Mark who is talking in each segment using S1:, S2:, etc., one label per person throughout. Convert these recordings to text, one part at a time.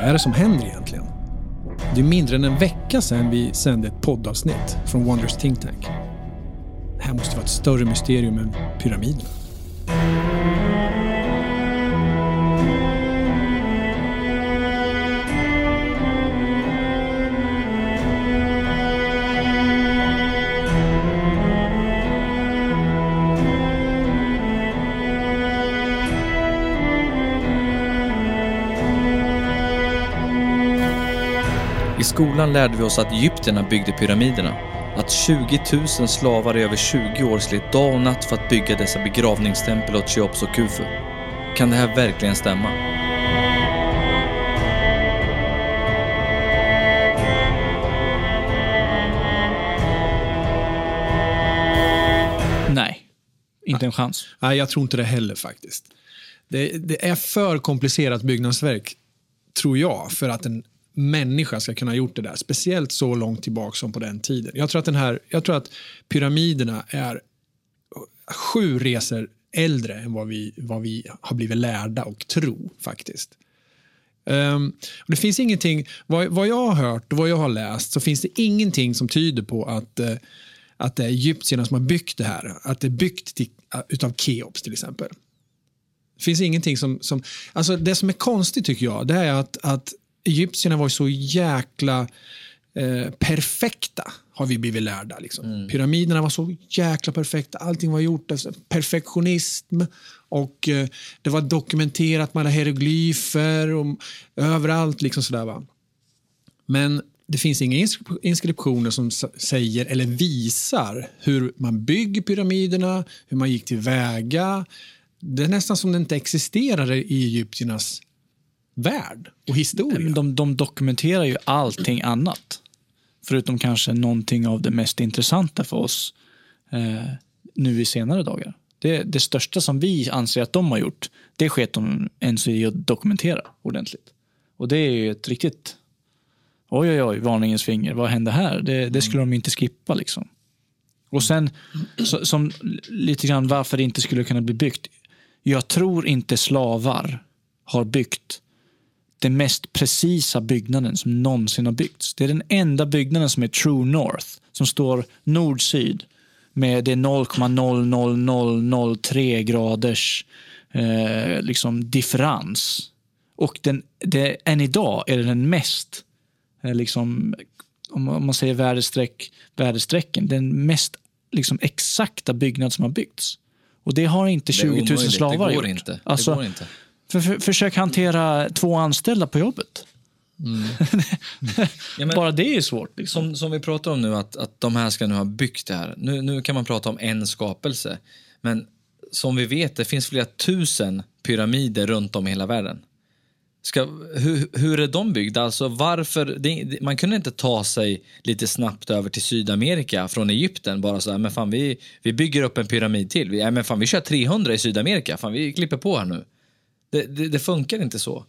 S1: vad är det som händer egentligen? Det är mindre än en vecka sedan vi sände ett poddavsnitt från Wonders Think Tank. Det här måste vara ett större mysterium än pyramiderna.
S2: Skolan lärde vi oss att egyptierna byggde pyramiderna. Att 20 000 slavar i över 20 år slet dag och natt för att bygga dessa begravningstempel åt Cheops och Kufu. Kan det här verkligen stämma?
S3: Nej, inte en chans.
S1: Nej, jag tror inte det heller faktiskt. Det, det är för komplicerat byggnadsverk, tror jag, för att en människa ska kunna ha gjort det där. Speciellt så långt tillbaka som på den tiden. Jag tror att, den här, jag tror att pyramiderna är sju resor äldre än vad vi, vad vi har blivit lärda och tro faktiskt. Um, det finns ingenting, vad, vad, jag har hört och vad jag har läst så finns det ingenting som tyder på att, uh, att det är egyptierna som har byggt det här. Att det är byggt till, uh, utav Keops till exempel. Det finns ingenting som, som... Alltså det som är konstigt tycker jag, det är att, att egyptierna var så jäkla eh, perfekta, har vi blivit lärda. Liksom. Mm. Pyramiderna var så jäkla perfekta, allting var gjort, alltså, perfektionism. Och eh, Det var dokumenterat med alla hieroglyfer och, överallt. Liksom sådär, va? Men det finns inga inskriptioner som säger eller visar hur man bygger pyramiderna, hur man gick tillväga. Det är nästan som det inte existerar i egyptiernas värld och historia.
S3: De, de dokumenterar ju allting annat. Förutom kanske någonting av det mest intressanta för oss eh, nu i senare dagar. Det, det största som vi anser att de har gjort, det sket de ens i att dokumentera ordentligt. Och det är ju ett riktigt, oj oj oj, varningens finger, vad hände här? Det, det skulle de inte skippa liksom. Och sen, så, som lite grann varför det inte skulle kunna bli byggt. Jag tror inte slavar har byggt den mest precisa byggnaden som någonsin har byggts. Det är den enda byggnaden som är true north, som står nord-syd med det 0,00003 graders eh, liksom differens. Och den, det, än idag är det den mest, eh, liksom, om, man säger värdestreck, värdestrecken, den mest liksom, exakta byggnad som har byggts. Och det har inte 20 000 slavar
S2: det
S3: går
S2: gjort. Inte.
S3: Alltså,
S2: det går inte.
S3: För, för, försök hantera två anställda på jobbet. Mm. ja, Bara det är svårt.
S2: Liksom. Som, som vi pratar om nu, att, att de här ska nu ha byggt det här. Nu, nu kan man prata om en skapelse. Men som vi vet, det finns flera tusen pyramider runt om i hela världen. Ska, hur, hur är de byggda? Alltså varför, det, man kunde inte ta sig lite snabbt över till Sydamerika från Egypten bara så här, men fan vi, vi bygger upp en pyramid till. Vi, men fan vi kör 300 i Sydamerika, fan vi klipper på här nu. Det, det, det funkar inte så.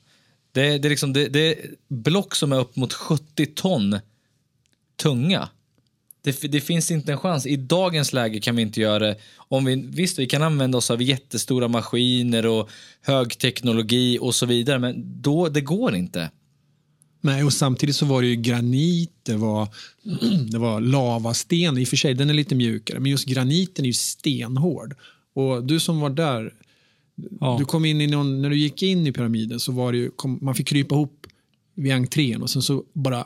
S2: Det, det, är liksom, det, det är block som är upp mot 70 ton tunga. Det, det, finns inte en chans. I dagens läge kan vi inte göra det. Om vi, visst, vi kan använda oss av jättestora maskiner och högteknologi och så vidare, men då, det går inte.
S1: Nej, och samtidigt så var det ju granit, det var, det var lavasten. I och för sig, den är lite mjukare, men just graniten är ju stenhård. Och du som var där, Ja. Du kom in i någon, när du gick in i pyramiden så var det ju, kom, man fick krypa ihop vid entrén och sen så bara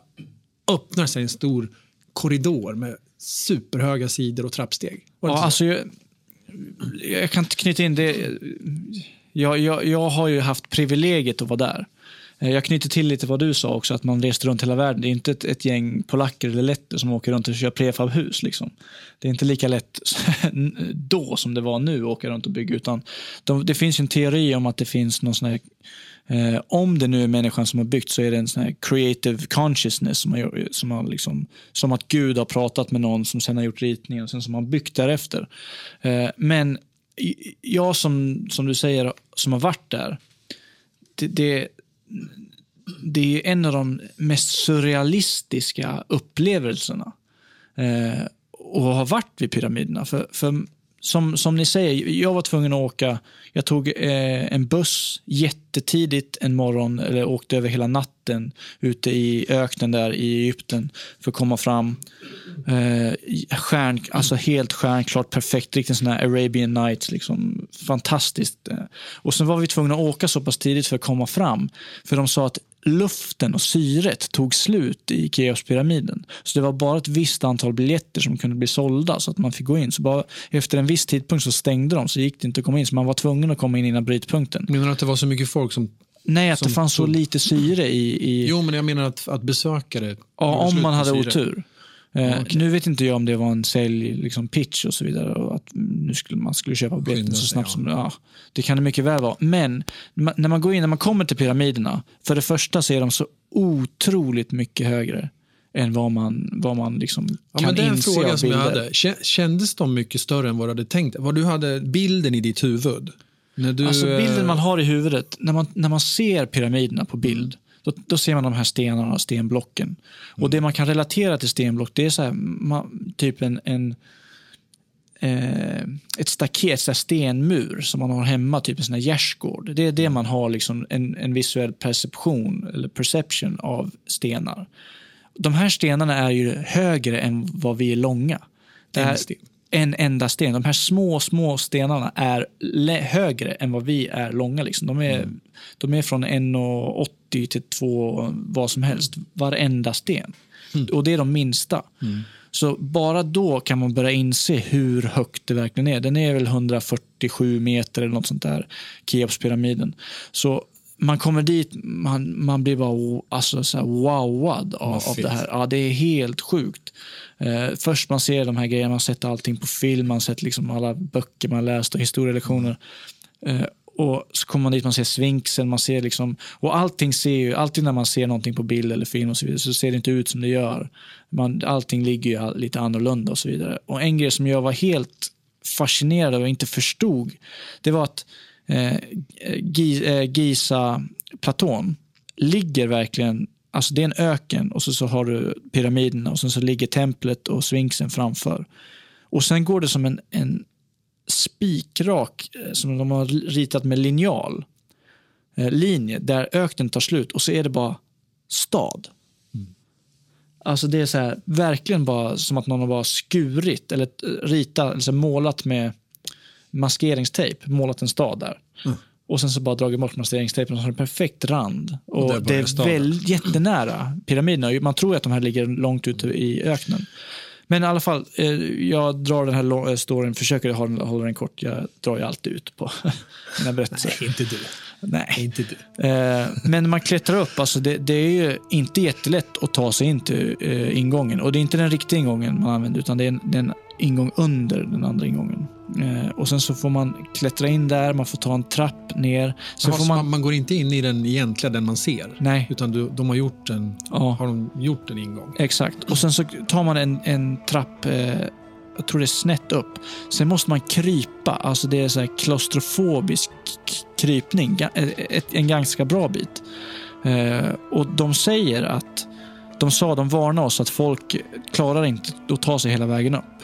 S1: öppnar sig en stor korridor med superhöga sidor och trappsteg.
S3: Ja, alltså, jag, jag, kan knyta in det. Jag, jag, jag har ju haft privilegiet att vara där. Eh, jag knyter till lite vad du sa också, att man reste runt hela världen. Det är inte ett, ett gäng polacker eller letter som åker runt och kör prefabhus. Liksom. Det är inte lika lätt då som det var nu att åka runt och bygga. Utan de, det finns en teori om att det finns någon sån här, eh, om det nu är människan som har byggt så är det en sån här creative consciousness som, har, som, har liksom, som att Gud har pratat med någon som sen har gjort ritningen och sen som har byggt därefter. Eh, men jag som, som du säger, som har varit där, det, det det är en av de mest surrealistiska upplevelserna. Eh, och har varit vid pyramiderna. För, för som, som ni säger, jag var tvungen att åka. Jag tog eh, en buss jättetidigt en morgon, eller åkte över hela natten ute i öknen där i Egypten för att komma fram. Eh, stjärn, alltså helt stjärnklart, perfekt, riktigt sån här Arabian Nights, liksom fantastiskt. Eh, och sen var vi tvungna att åka så pass tidigt för att komma fram. För de sa att luften och syret tog slut i Keopspyramiden. Så det var bara ett visst antal biljetter som kunde bli sålda så att man fick gå in. Så bara efter en viss tidpunkt så stängde de så gick det inte att komma in. Så man var tvungen att komma in innan brytpunkten.
S1: Menar du att det var så mycket folk som...
S3: Nej, att
S1: Som
S3: det fanns så lite syre i... i
S1: Jo, men jag menar att, att besökare...
S3: ja, om man hade
S1: syre.
S3: otur. Eh, Nu vet inte jag om det var en sälj, liksom pitch och så vidare. Och att nu skulle man skulle köpa biljetten så snabbt som ja, Det kan det mycket väl vara. Men när man går in, när man kommer till pyramiderna. För det första så är de så otroligt mycket högre än vad man, vad man liksom
S1: Ja,
S3: kan
S1: men det är en
S3: inse av
S1: som jag
S3: bilder.
S1: hade. Kä- Kändes de mycket större än vad du hade tänkt? Vad du hade bilden i ditt huvud? Du,
S3: Alltså bilden
S1: eh,
S3: man har i huvudet, när man, när man ser pyramiderna på bild, då, då ser man de här stenarna och stenblocken. Och det man kan relatera till stenblock, det är så här, man, typ en, en eh, ett staket, så stenmur som man har hemma, typ en sån här gärdsgård. Det är det man har liksom en, en visuell perception eller perception av stenar. De här stenarna är ju högre än vad vi är långa. Det här-
S1: sten.
S3: En enda sten. De här små, små stenarna är högre än vad vi är långa. Liksom. De, är, de är från 1,80 till 2 vad som helst. Varenda sten. Och det är de minsta. Så bara då kan man börja inse hur högt det verkligen är. Den är väl 147 meter eller något sånt där, Keopspyramiden. Så man kommer dit, man, man blir bara alltså, så här wowad av, av det här. Ja, det är helt sjukt. Eh, först man ser de här grejerna, man har sett allting på film, man har sett liksom alla böcker man läst och historielektioner. Eh, och så kommer man dit, man ser svinksen, man ser liksom, och allting ser ju, alltid när man ser någonting på bild eller film och så vidare så ser det inte ut som det gör. Man, allting ligger ju lite annorlunda och så vidare. Och en grej som jag var helt fascinerad av och inte förstod, det var att eh, eh Giza-platån ligger verkligen, alltså det är en öken och så, så har du pyramiderna och sen så ligger templet och svinksen framför. Och sen går det som en, en spikrak eh, som de har ritat med linjal eh, linje där öknen tar slut och så är det bara stad. Alltså det är så här, verkligen bara som att någon har bara skurit eller eh, ritat, alltså målat med maskeringstejp, målat en stad där. Och sen så bara dragit bort maskeringstejpen och så har en perfekt rand. Och,
S1: där
S3: det är väl jättenära pyramiderna. Man tror att de här ligger långt ute i öknen. Men i alla fall, eh, jag drar den här eh, storyn, försöker hålla, den kort. Jag drar ju alltid ut på mina berättelser.
S1: Nej, inte du.
S3: Nej.
S1: Inte du.
S3: Eh, men man klättrar upp, alltså det, det är ju inte jättelätt att ta sig in till ingången. Och det är inte den riktiga ingången man använder, utan det är en, det är en ingång under den andra ingången. Eh, och sen så får man klättra in där, man får ta en trapp ner. Sen
S1: Jaha,
S3: får man...
S1: man, går inte in i den egentliga, den man ser?
S3: Nej,
S1: Utan du, de har gjort en,
S3: ja,
S1: har de gjort en ingång?
S3: exakt. Och sen så tar man en, en trapp, eh, jag tror det är snett upp. Sen måste man krypa, alltså det är så här klaustrofobisk krypning. Eh, en ganska bra bit. Eh, och de säger att, de sa, de varnar oss att folk klarar inte att ta sig hela vägen upp.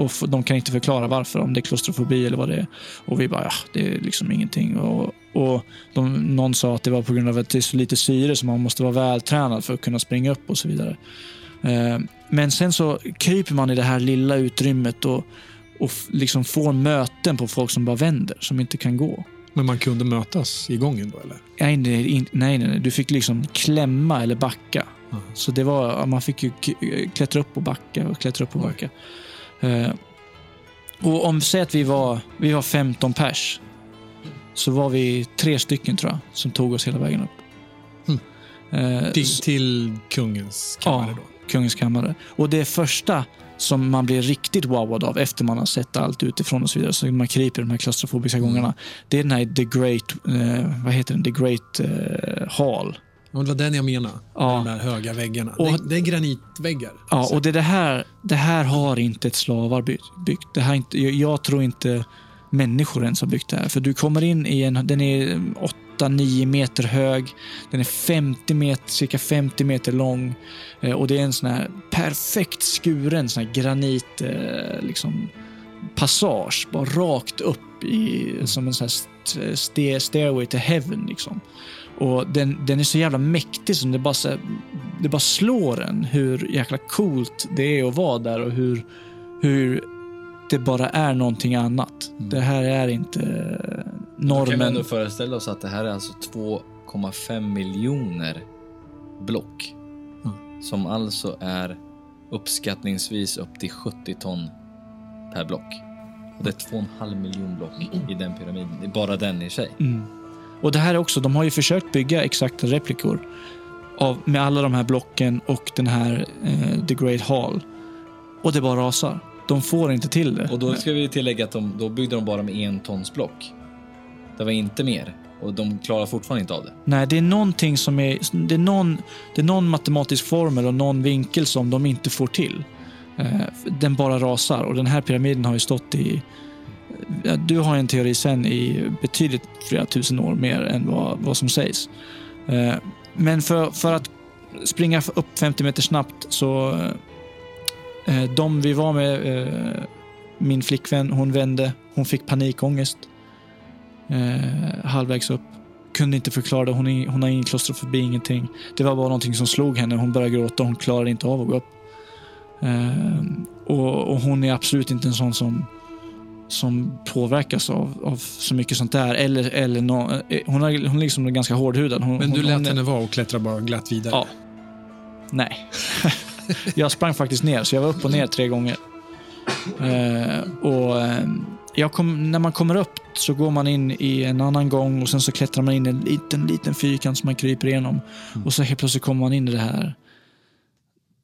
S1: Mm.
S3: Och de kan inte förklara varför, om det är klaustrofobi eller vad det är. Och vi bara, ja, det är liksom ingenting. Och, och de, någon sa att det var på grund av att det är så lite syre så man måste vara vältränad för att kunna springa upp och så vidare. Eh, Men sen så kryper man i det här lilla utrymmet och, och liksom får möten på folk som bara vänder, som inte kan gå.
S1: Men man kunde mötas i gången då eller?
S3: Nej, nej, nej, nej, du fick liksom klämma eller backa.
S1: Ja.
S3: Så det var, man fick ju klättra upp och backa och klättra upp och backa. Eh, och om vi säger att vi var, vi var 15 pers, så var vi tre stycken tror jag, som tog oss hela vägen upp. Eh,
S1: Till, till kungens kammare
S3: Ja.
S1: då?
S3: kungens kammare. Och det första som man blir riktigt wowad av efter man har sett allt utifrån och så vidare, så man kryper de här klaustrofobiska
S1: Mm.
S3: gångarna, det är den här The Great, eh, vad heter den? The Great eh, Hall.
S1: Det var den jag menade.
S3: Ja.
S1: De där höga väggarna.
S3: Och-
S1: det, det är granitväggar.
S3: Ja, och det, det, här, det här har inte ett slavar byggt. Det här är inte, jag, jag tror inte människor ens har byggt det här. För du kommer in i en, den är 8-9 meter hög. Den är 50 meter, cirka 50 meter lång. Eh, och det är en sån här perfekt skuren sån här granit, eh, liksom passage, bara rakt upp i, som en sån här st- stairway to heaven. Liksom. Och den, den är så jävla mäktig som det bara, så det bara slår en hur jäkla coolt det är att vara där och hur, hur det bara är någonting annat. Det här är inte
S2: Då kan vi
S3: normen.
S2: ändå föreställa oss att det här är alltså 2,5 miljoner block. Som alltså är uppskattningsvis upp till 70 ton per block. Och det är 2,5 miljon block i den pyramiden. Bara den i sig.
S3: Mm. Och det här är också, de har ju försökt bygga exakta replikor av, med alla de här blocken och den här eh, The Great Hall. Och det bara rasar. De får inte till det.
S2: Och då ska vi tillägga att de, då byggde de bara med en tons block. Det var inte mer. Och de klarar fortfarande inte av det.
S3: Nej, det är någonting som är... Det är någon, det är någon matematisk formel och någon vinkel som de inte får till. Eh, den bara rasar och den här pyramiden har ju stått i... Du har en teori sen i betydligt flera tusen år mer än vad, vad som sägs. Eh, men för, för att springa upp 50 meter snabbt så... Eh, de vi var med, eh, min flickvän, hon vände. Hon fick panikångest. Halvvägs upp kunde inte förklara det. Hon, är, hon har ingen klaustrofobi, ingenting. Det var bara någonting som slog henne. Hon började gråta. Hon klarade inte av att gå upp. Eh, och, och hon är absolut inte en sån som, som påverkas av, av så mycket sånt där. Eller, eller nå, eh, hon, är, hon är liksom ganska hårdhudad. Hon,
S1: Men du
S3: hon,
S1: lät
S3: hon,
S1: henne vara och klättra bara glatt vidare.
S3: Ja. Nej. jag sprang faktiskt ner, så jag var upp och ner tre gånger. Eh, och eh, kom, när man kommer upp så går man in i en annan gång och sen så klättrar man in i en liten, liten fyrkant som man kryper igenom. Och så helt plötsligt kommer man in i det här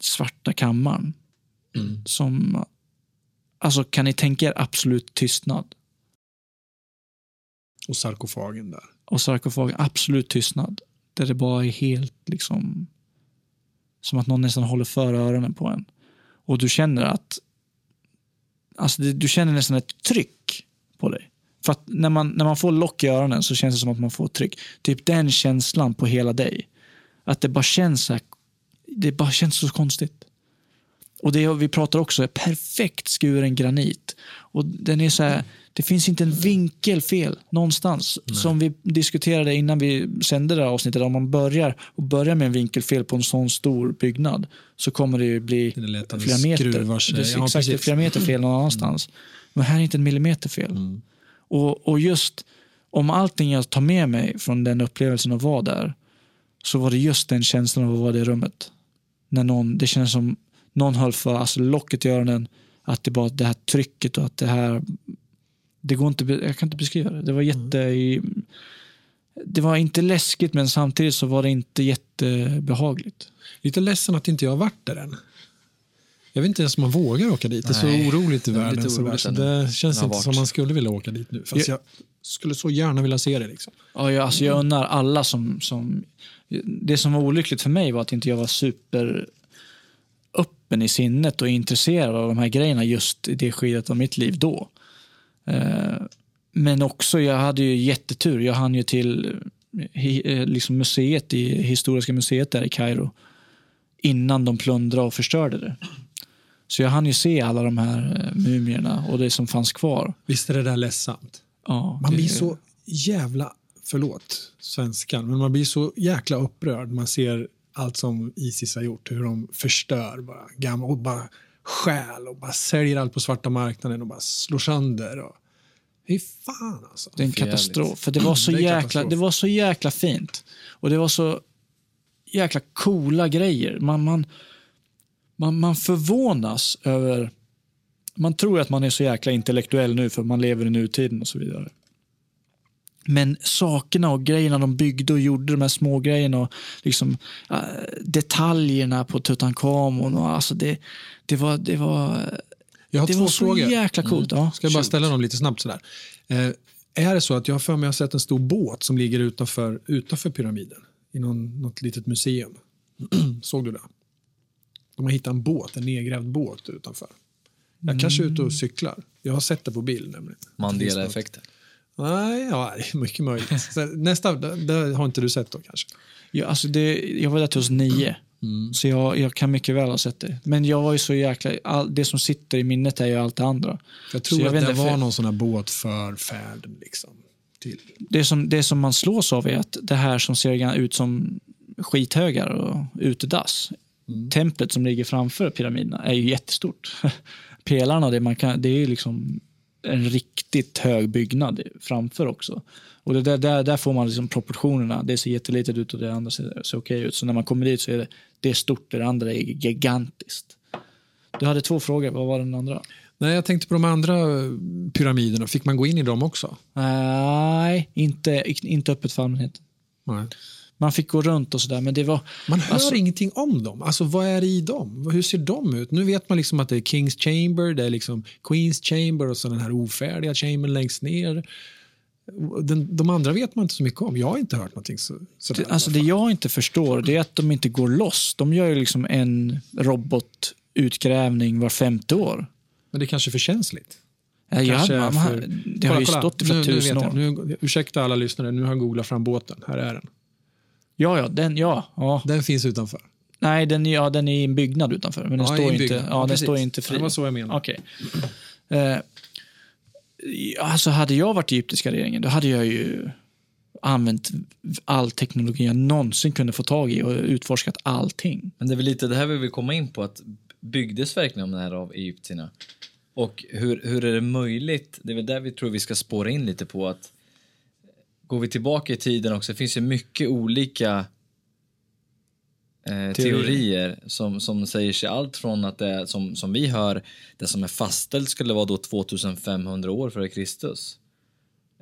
S3: svarta kammaren.
S1: Mm.
S3: Som, alltså kan ni tänka er absolut tystnad?
S1: Och sarkofagen där.
S3: och sarkofagen, absolut tystnad. Där det bara är helt liksom som att någon nästan håller för öronen på en. Och du känner att alltså du känner nästan ett tryck på dig. För att när man, när man får lock i öronen så känns det som att man får tryck. Typ den känslan på hela dig. Att det bara känns så här, det bara känns så konstigt. Och det vi pratar också är perfekt skuren granit. Och den är så här, det finns inte en vinkel fel någonstans. Som vi diskuterade innan vi sände det här avsnittet. Om man börjar, och börjar med en vinkelfel på en sån stor byggnad så kommer det ju bli
S1: Det
S3: flera meter. Det är
S1: Ja,
S3: exakt.
S1: Mm.
S3: flera meter fel någon annanstans. Men här är inte en millimeter fel. Och, och just om allting jag tar med mig från den upplevelsen att vara där så var det just den känslan av att vara i det rummet. När någon, det kändes som någon höll för alltså locket i öronen, att det bara det här trycket och att det här det går inte, jag kan inte beskriva det. Det var jätte... Det var inte läskigt men samtidigt så var det inte jättebehagligt.
S1: Lite ledsen att inte jag har varit där än. Jag vet inte ens om man vågar åka dit. Det är så
S2: Nej,
S1: oroligt i världen. Så
S2: oroligt
S1: Så det känns inte
S2: varit.
S1: som man skulle vilja åka dit nu. Fast jag skulle så gärna vilja se det. Liksom.
S3: Ja, jag, alltså jag undrar alla som, som... Det som var olyckligt för mig var att inte jag var super öppen i sinnet och intresserad av de här grejerna just i det skedet av mitt liv då. Eh, men också, jag hade ju jättetur. Jag hann ju till hi, eh, liksom museet i Historiska museet där i Kairo innan de plundrade och förstörde det. Så jag hann ju se alla de här eh, mumierna och det som fanns kvar.
S1: Visst är det där ledsamt?
S3: Ja,
S1: Man
S3: det-
S1: blir så jävla, förlåt svenskan, men man blir så jäkla upprörd. Man ser allt som Isis har gjort, hur de förstör bara, gamla, och bara stjäl och bara säljer allt på svarta marknaden och bara slår sönder. Och, fy fan alltså.
S3: Det är en katastrof. För det var, så
S1: Det
S3: jäkla,
S1: katastrof.
S3: det var så jäkla fint. Och det var så jäkla coola grejer. Man, man, man, man förvånas över... Man tror att man är så jäkla intellektuell nu för man lever i nutiden och så vidare. Men sakerna och grejerna de byggde och gjorde, de här små grejerna och liksom, äh, detaljerna på Tutankhamon. Och, alltså det, det var, det var,
S1: Jag har
S3: det
S1: två
S3: var så
S1: frågor.
S3: jäkla coolt. Ja,
S1: Ska jag bara
S3: shoot.
S1: ställa dem lite snabbt sådär. Eh, är det så att jag har för mig har sett en stor båt som ligger utanför, utanför pyramiden i någon, något litet museum? Såg du det? De har hittat en båt, en nedgrävd båt utanför. Jag kanske är ute och cyklar. Jag har sett det på bild nämligen.
S2: Mandela-effekten.
S1: Nej, ja, det är mycket möjligt. Så Nästa, det, har inte du sett då kanske?
S3: Ja, alltså det, jag var där till hos nio Så jag, jag kan mycket väl ha sett det. Men jag var ju så jäkla... All, det som sitter i minnet är ju allt det andra.
S1: Jag tror
S3: jag
S1: att det var
S3: för-
S1: någon sån här båt för färden. Liksom, till.
S3: Det som, det som man slås av är att det här som ser ut som skithögar och utedass. Templet som ligger framför pyramiderna är ju jättestort. Pelarna, det, man kan, det är ju liksom en riktigt hög byggnad framför också. Och det där, där, där får man liksom proportionerna. Det ser jättelitet ut och det andra ser, ser okej ut. Så när man kommer dit så är det, det är stort det andra är gigantiskt. Du hade två frågor. Vad var den andra?
S1: Nej, jag tänkte på de andra pyramiderna. Fick man gå in i dem också?
S3: Nej, inte, inte öppet för allmänheten.
S1: Nej.
S3: Man fick gå runt och sådär, men det var...
S1: Man hör
S3: Alltså-
S1: ingenting om dem. Alltså, vad är det i dem? Hur ser de ut? Nu vet man liksom att det är Kings Chamber, det är liksom Queens Chamber och så den här ofärdiga chambern längst ner. Den, de andra vet man inte så mycket om. Jag har inte hört någonting så, sådär.
S3: Det, alltså det jag inte förstår det är att de inte går loss. De gör ju liksom en robotutgrävning var femte år.
S1: Men det är kanske är för känsligt.
S3: Ja, jag, man,
S1: för-
S3: det har ju
S1: Kolla, kolla.
S3: stått i
S1: nu
S3: tusen år.
S1: Nu, ursäkta alla lyssnare, nu har jag googlat fram båten. Här är den.
S3: Ja, ja, den, ja, ja.
S1: Den finns utanför.
S3: Nej, den, ja, den är i en byggnad utanför, men den
S1: Ja,
S3: står inte, ja, den
S1: precis.
S3: står inte fri.
S1: Det var så jag menade.
S3: Okej. Eh, alltså hade jag varit i egyptiska regeringen, då hade jag ju använt all teknologi jag någonsin kunde få tag i och utforskat allting.
S2: Men det är väl lite det här vi vill komma in på, att byggdes verkligen det här av egyptierna? Och hur, hur är det möjligt? Det är väl där vi tror vi ska spåra in lite på att går vi tillbaka i tiden också, det finns ju mycket olika eh, teorier som, som säger sig allt från att det är, som, som vi hör, det som är fastställt skulle vara då 2500 år före Kristus.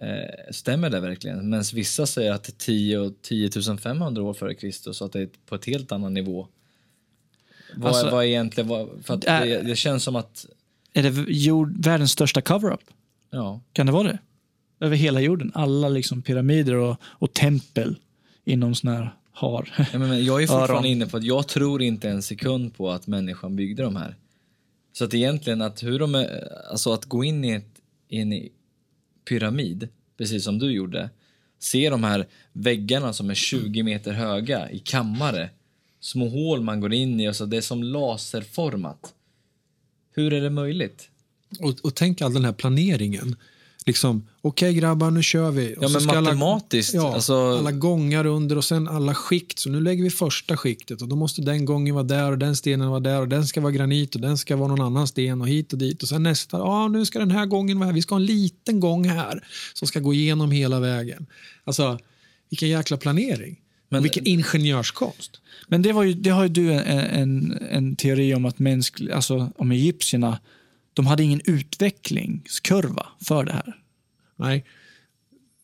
S2: Eh, stämmer det verkligen? Medan vissa säger att det är 10 och 10 500 år före Kristus och att det är på ett helt annan nivå. Vad,
S3: Alltså,
S2: vad är egentligen, vad, för att
S3: äh,
S2: det, det känns som att,
S3: Är det jord, världens största cover-up?
S2: ja,
S3: Kan det vara det? Över hela jorden. Alla liksom pyramider och, och tempel inom sån här har.
S2: Ja, men, men jag är fortfarande
S3: Öron.
S2: inne på att jag tror inte en sekund på att människan byggde de här. Så att egentligen att hur de är, alltså att gå in i, ett, i en pyramid, precis som du gjorde, se de här väggarna som är 20 meter höga i kammare, små hål man går in i och så det är som laserformat. Hur är det möjligt?
S1: Och, och tänk all den här planeringen. Liksom, okej grabbar, nu kör vi. Och
S2: Ja, men matematiskt,
S1: Alla, ja,
S2: alltså-
S1: alla gångar under och sen alla skikt. Så nu lägger vi första skiktet och då måste den gången vara där och den stenen vara där och den ska vara granit och den ska vara någon annan sten och hit och dit. Och sen nästa, ja nu ska den här gången vara här. Vi ska ha en liten gång här som ska gå igenom hela vägen. Alltså, vilken jäkla planering.
S2: Men-
S1: och vilken ingenjörskonst.
S3: Men det, var ju, det har ju du en, en, en teori om att mänsklig, alltså om egyptierna, de hade ingen utvecklingskurva för det här.
S1: Nej.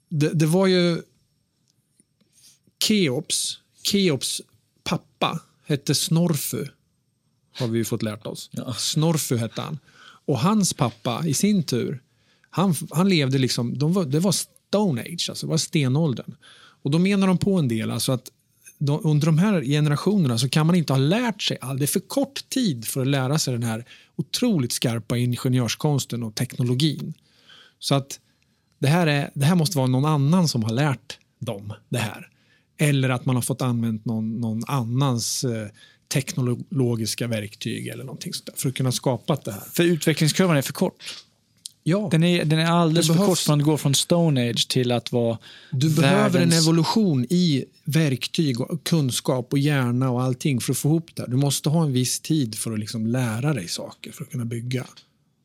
S1: Det, det var ju Keops. Keops pappa hette Snorfu. Har vi ju fått lärt oss.
S2: Ja.
S1: Snorfu hette han. Och hans pappa i sin tur, han, han levde liksom, de var, det var Stone Age, alltså det var stenåldern. Och då menar de på en del, alltså att de, under de här generationerna så kan man inte ha lärt sig allt. Det är för kort tid för att lära sig den här otroligt skarpa ingenjörskonsten och teknologin. Så att det här, är, det här måste vara någon annan som har lärt dem det här. Eller att man har fått använt någon, någon annans eh, teknologiska verktyg eller någonting sånt för att kunna skapa det här.
S3: För utvecklingskurvan är för kort.
S1: Ja,
S3: Den är, den är alldeles
S1: Det
S3: för
S1: behövs-
S3: kort från att gå från Stone Age till att vara
S1: du behöver en
S3: världens-
S1: evolution i verktyg och kunskap och hjärna och allting för att få ihop det. Du måste ha en viss tid för att liksom lära dig saker för att kunna bygga.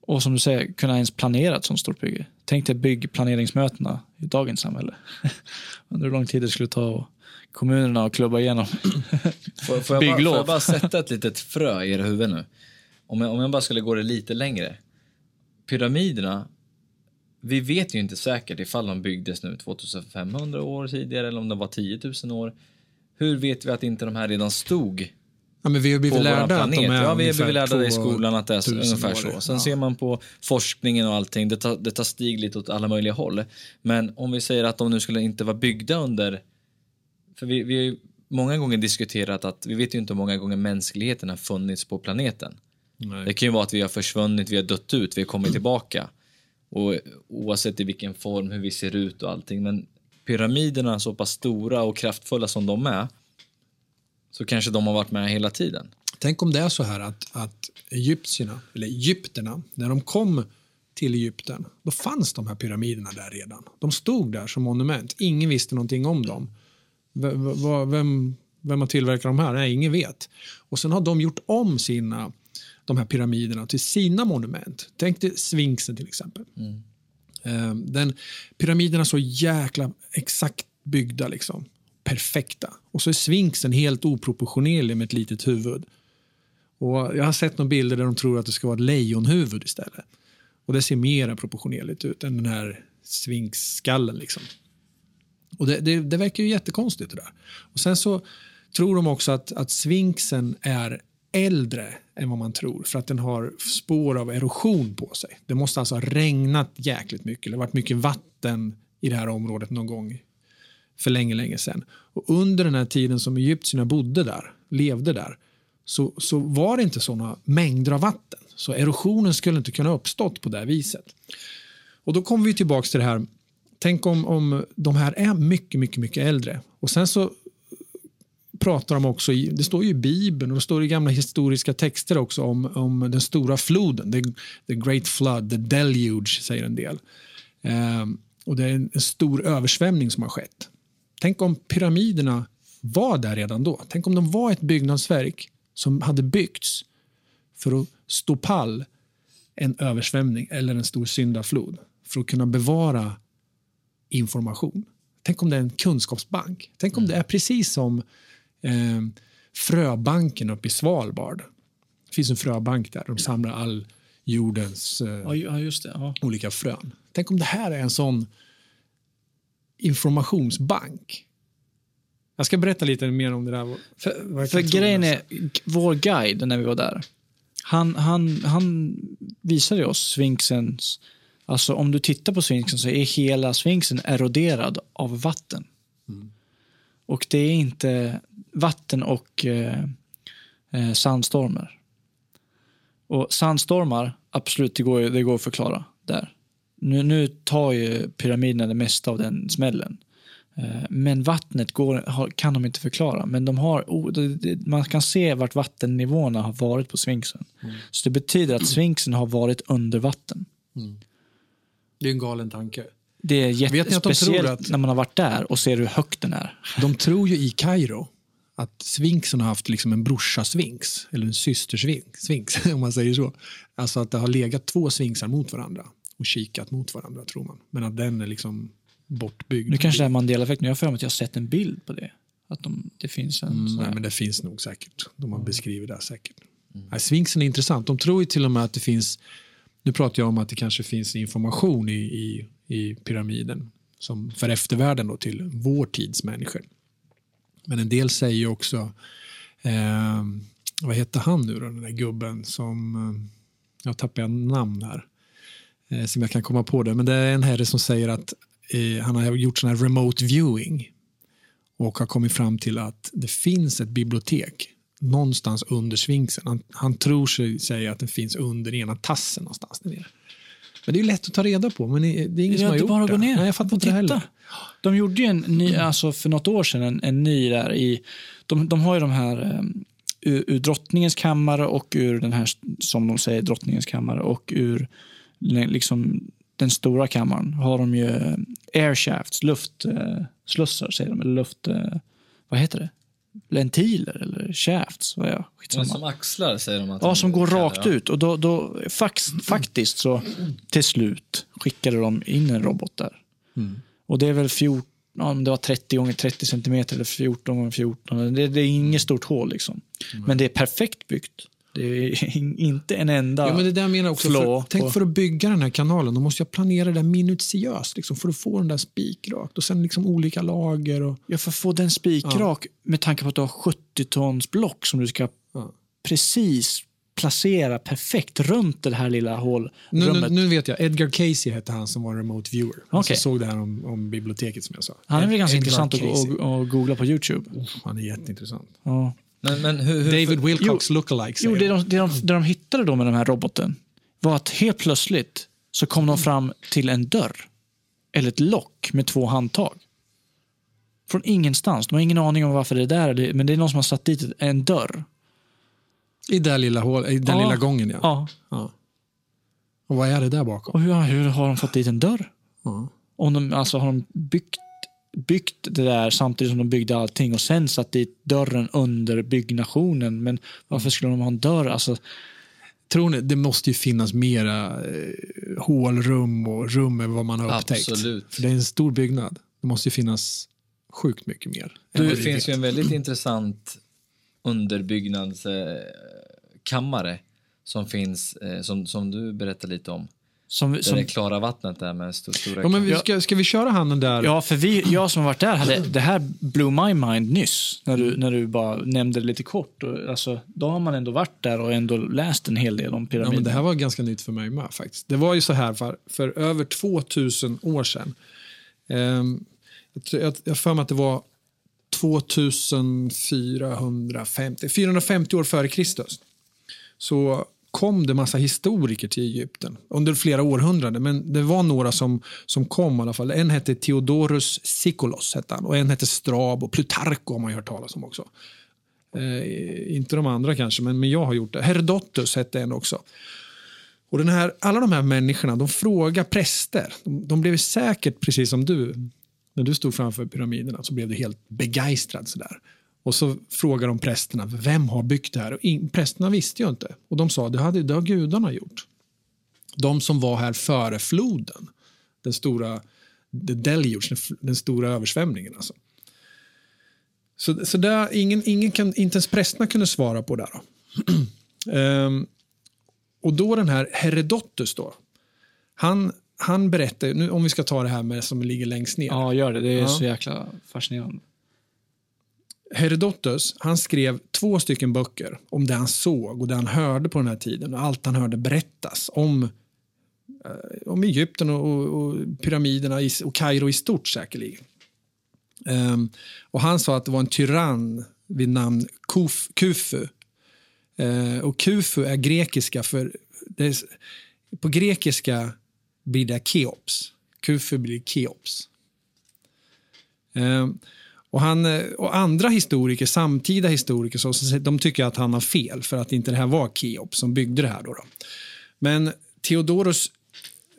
S3: Och som du säger, kunna ens planera ett sånt stort bygge. Tänk dig byggplaneringsmötena i dagens samhälle. Undrar hur lång tid det skulle ta och kommunerna att klubba igenom.
S2: Får, får, jag bara,
S3: Bygglov.
S2: får jag bara sätta ett litet frö i era huvud nu? Om jag, om jag bara skulle gå det lite längre. Pyramiderna, vi vet ju inte säkert ifall de byggdes nu 2500 år tidigare eller om det var 10 000 år. Hur vet vi att inte de här redan stod
S1: Ja, men vi har blivit lärda att de är
S2: Ja, vi har blivit lärda i
S1: 2000
S2: skolan att det är ungefär
S1: år.
S2: så. Sen
S1: Ja.
S2: ser man på forskningen och allting, det tar, det tar stig lite åt alla möjliga håll. Men om vi säger att de nu skulle inte vara byggda under... För vi, vi har ju många gånger diskuterat att vi vet ju inte hur många gånger mänskligheten har funnits på planeten.
S1: Nej.
S2: Det kan ju vara att vi har försvunnit, vi har dött ut, vi har kommit tillbaka. Och oavsett i vilken form, hur vi ser ut och allting. Men pyramiderna, så pass stora och kraftfulla som de är, så kanske de har varit med hela tiden.
S1: Tänk om det är så här att, att egyptierna, eller egypterna, när de kom till Egypten, då fanns de här pyramiderna där redan. De stod där som monument. Ingen visste någonting om dem. V vem, vem har tillverkat de här? Nej, ingen vet. Och sen har de gjort om sina, de här pyramiderna till sina monument. Tänk dig Sfinxen till exempel. Mm. Den, pyramiderna så jäkla exakt byggda, liksom perfekta. Och så är Sfinxen helt oproportionerlig med ett litet huvud. Och jag har sett några bilder där de tror att det ska vara ett lejonhuvud istället. Och det ser mer proportionerligt ut än den här svinkskallen. Liksom. Och det, det, det, verkar ju jättekonstigt det där. Och sen så tror de också att, att svinksen är äldre än vad man tror för att den har spår av erosion på sig. Det måste alltså ha regnat jäkligt mycket. Det har varit mycket vatten i det här området någon gång för länge, länge sedan. Och under den här tiden som egyptierna bodde där, levde där, så, så var det inte såna mängder av vatten. Så erosionen skulle inte kunna uppstått på det viset. Och då kommer vi tillbaka till det här. Tänk om, om de här är mycket, mycket, mycket äldre. Och sen så pratar de också, i, det står ju i Bibeln och det står i gamla historiska texter också om, om den stora floden, the, the great flood, the deluge säger en del. Eh, och det är en, en stor översvämning som har skett. Tänk om pyramiderna var där redan då. Tänk om de var ett byggnadsverk som hade byggts för att stå pall en översvämning eller en stor syndaflod för att kunna bevara information. Tänk om det är en kunskapsbank. Tänk om mm. det är precis som eh, fröbanken uppe i Svalbard. Det finns en fröbank där de samlar all jordens eh,
S3: ja.
S1: olika frön. Tänk om det här är en sån informationsbank. Jag ska berätta lite mer om det där.
S3: För, för grejen är, vår guide när vi var där, han, han, han visade oss sfinxens... Alltså om du tittar på sfinxen så är hela sfinxen eroderad av vatten. Mm. Och det är inte vatten och eh, eh, sandstormar. Och sandstormar, absolut, det går, det går att förklara där. Nu, nu tar ju pyramiderna det mesta av den smällen. Eh, men vattnet går, kan de inte förklara. Men de har, man kan se vart vattennivåerna har varit på sfinxen. Mm. Så det betyder att sfinxen har varit under vatten. Mm.
S1: Det är en galen tanke.
S3: Det är jättespeciellt att, när man har varit där och ser hur högt den är.
S1: De tror ju i Kairo att sfinxen har haft liksom en brorsa-sfinx, eller en systersfinx, om man säger så. Alltså att det har legat två sfinxar mot varandra och kikat mot varandra, tror man. Men att den är liksom bortbyggd.
S3: Nu kanske det är Mandela-effekt. Jag har för mig att jag har sett en bild på det. Att de, det finns en
S1: mm, nej, men det finns nog säkert. De har mm. beskrivit det säkert. Mm. Nej, Sfinxen är intressant. De tror ju till och med att det finns, nu pratar jag om att det kanske finns information i, i, i pyramiden som för eftervärlden då till vår tids människor. Men en del säger också, eh, vad heter han nu då, den där gubben som, eh, jag tappar namn här, eh, som jag kan komma på det, men det är en herre som säger att han har gjort sån här remote viewing och har kommit fram till att det finns ett bibliotek någonstans under svinksen. Han, han tror sig säga att det finns under ena tassen någonstans där nere. Men det är lätt att ta reda på, men det är ingen som har gjort bara det. Gå ner. Nej, jag fattar inte det heller.
S3: De gjorde ju en ny, alltså för något år sedan, en, en ny där i... De, de har ju de här um, ur, ur drottningens kammare och ur den här, som de säger, drottningens kammare och ur liksom den stora kammaren har de ju eh, airshafts, luftslussar säger de, eller luft... Eh, vad heter det? Ventiler eller shafts? Vad är
S2: jag? som axlar säger de att
S3: Ja, som går rakt ja. ut. Och då, då fax, faktiskt så till slut skickade de in en robot där. Mm. Och det är väl 14, ja, det var 30 gånger 30 centimeter eller 14 gånger 14. Det, det är inget stort hål liksom. Mm. Men det är perfekt byggt. Det är inte en enda
S1: ja, men det där menar också, för, Tänk för att bygga den här kanalen, då måste jag planera det minutiöst liksom, för att få den där spikrakt och sen liksom olika lager. Och...
S3: Ja, för att få den spikrak ja. med tanke på att du har 70 tons block som du ska ja. precis placera perfekt runt det här lilla hålrummet.
S1: Nu, nu, nu, vet jag, Edgar Casey hette han som var remote viewer. Okay. Alltså såg det här om, om, biblioteket som jag sa.
S3: Han är väl ganska Edgar intressant att, att, googla på Youtube.
S1: Oh, han är jätteintressant.
S3: Ja.
S2: Men, men hur, hur,
S1: David Wilcox lookalike.
S3: Jo, det de, det, de, det de hittade då med den här roboten var att helt plötsligt så kom de fram till en dörr. Eller ett lock med två handtag. Från ingenstans. De har ingen aning om varför det är där, men det är någon som har satt dit en dörr.
S1: I den lilla, hål, i den
S3: Ja.
S1: lilla gången, ja.
S3: Ja.
S1: ja. Och vad är det där bakom?
S3: Och hur, hur har de fått dit en dörr?
S1: Ja.
S3: Om de, alltså har de byggt, byggt det där samtidigt som de byggde allting och sen satt dit dörren under byggnationen. Men varför skulle de ha en dörr? Alltså,
S1: Tror ni, det måste ju finnas mera eh, hålrum och rum än vad man har upptäckt.
S2: Absolut.
S1: För det är en stor byggnad. Det måste ju finnas sjukt mycket mer. än
S2: Det finns ju en väldigt intressant underbyggnadskammare som finns, eh, som, som du berättade lite om.
S3: Som,
S2: Där
S3: som,
S2: det klara vattnet där med sto- stora
S1: Ja, men vi
S3: Ja.
S1: ska, ska vi köra handen där?
S3: ja, för vi, jag som har varit där, hade, det här blew my mind nyss. När du, när du bara nämnde det lite kort. Och, alltså, då har man ändå varit där och ändå läst en hel del om
S1: Ja,
S3: pyramiderna.
S1: men det här var ganska nytt för mig med faktiskt. Det var ju så här för, för över 2000 år sedan. Jag tror- jag jag har för mig att det var 2450, 450 år före Kristus. Så kom det massa historiker till Egypten under flera århundraden. Men det var några som, som kom i alla fall. En hette Theodorus Sikolos hette han, och en hette Strabo. Plutarko har man hört talas om också. Eh, inte de andra kanske, men, men jag har gjort det. Herodotus hette en också. Och den här, alla de här människorna de frågar präster. De, de blev säkert, precis som du, när du stod framför pyramiderna så blev du helt begeistrad. Sådär. Och så frågar de prästerna, vem har byggt det här? Och in, prästerna visste ju inte. Och de sa, det, hade, det har gudarna gjort. De som var här före floden. Den stora, the deluge, den, stora översvämningen. Alltså. Så, så där, ingen, ingen kan, inte ens prästerna kunde svara på det. Då. Ehm, och då den här Herodotus då, han, han berättar, nu om vi ska ta det här med som ligger längst ner.
S3: Ja, gör det. Det är
S1: Ja.
S3: så jäkla fascinerande.
S1: Herodotus han skrev två stycken böcker om det han såg och det han hörde på den här tiden. Och allt han hörde berättas om, eh, om Egypten och, och, och pyramiderna i, och Kairo i stort säkerligen. Um, och han sa att det var en tyrann vid namn Kuf, Kufu. Uh, och Kufu är grekiska för... Det är, på grekiska blir det Keops. Kufu blir Keops. Um, och, han, eh, och andra historiker, samtida historiker, så, de tycker att han har fel för att inte det här var Keops som byggde det här. Då, då. Men Theodoros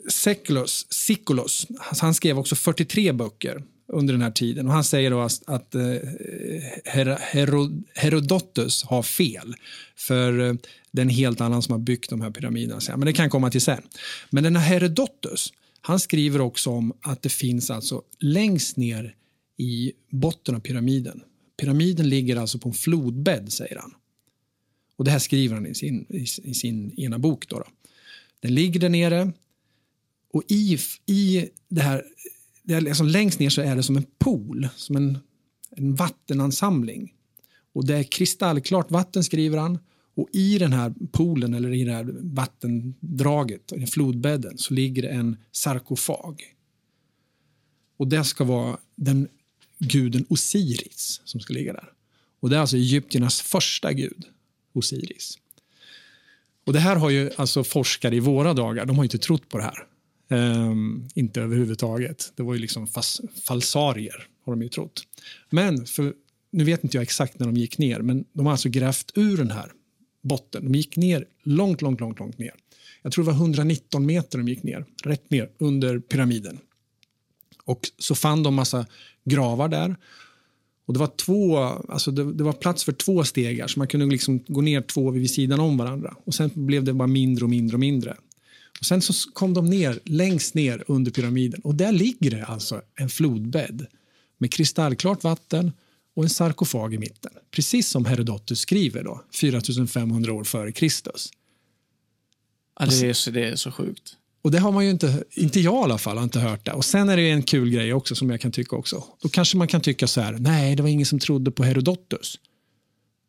S1: Sekulos, Sikolos, han skrev också 43 böcker under den här tiden. Och Han säger då att, att eh, Her- Herod Herodotus har fel. För eh, det är en helt annan som har byggt de här pyramiderna. Men det kan komma till sen. Men den här Herodotus, han skriver också om att det finns alltså längst ner i botten av pyramiden. Pyramiden ligger alltså på en flodbädd, säger han. Och Det här skriver han i sin, i, i sin ena bok. Då, då. Den ligger där nere och i, i det här, det här liksom längst ner så är det som en pool, som en, en vattenansamling. Och det är kristallklart vatten, skriver han. Och i den här poolen, eller i det här vattendraget, i flodbädden, så ligger det en sarkofag. Och det ska vara den guden Osiris som ska ligga där. Och det är alltså egyptiernas första gud, Osiris. Och det här har ju alltså forskare i våra dagar, de har ju inte trott på det här. Um, inte överhuvudtaget. Det var ju liksom fas, falsarier, har de ju trott. Men, för, nu vet inte jag exakt när de gick ner, men de har alltså grävt ur den här botten. De gick ner långt, långt, långt, långt ner. Jag tror det var 119 meter de gick ner, rätt ner under pyramiden. Och så fann de massa gravar där. Och det var två, alltså det, det var plats för två stegar så man kunde liksom gå ner två vid sidan om varandra. Och sen blev det bara mindre och mindre och mindre. Och sen så kom de ner längst ner under pyramiden och där ligger det alltså en flodbädd med kristallklart vatten och en sarkofag i mitten. Precis som Herodotus skriver då, 4500 år före Kristus.
S3: Ja, det, är så, det är så sjukt.
S1: Och det har man ju inte, inte jag i alla fall, har inte hört det. Och sen är det en kul grej också som jag kan tycka också. Då kanske man kan tycka så här, nej det var ingen som trodde på Herodotus.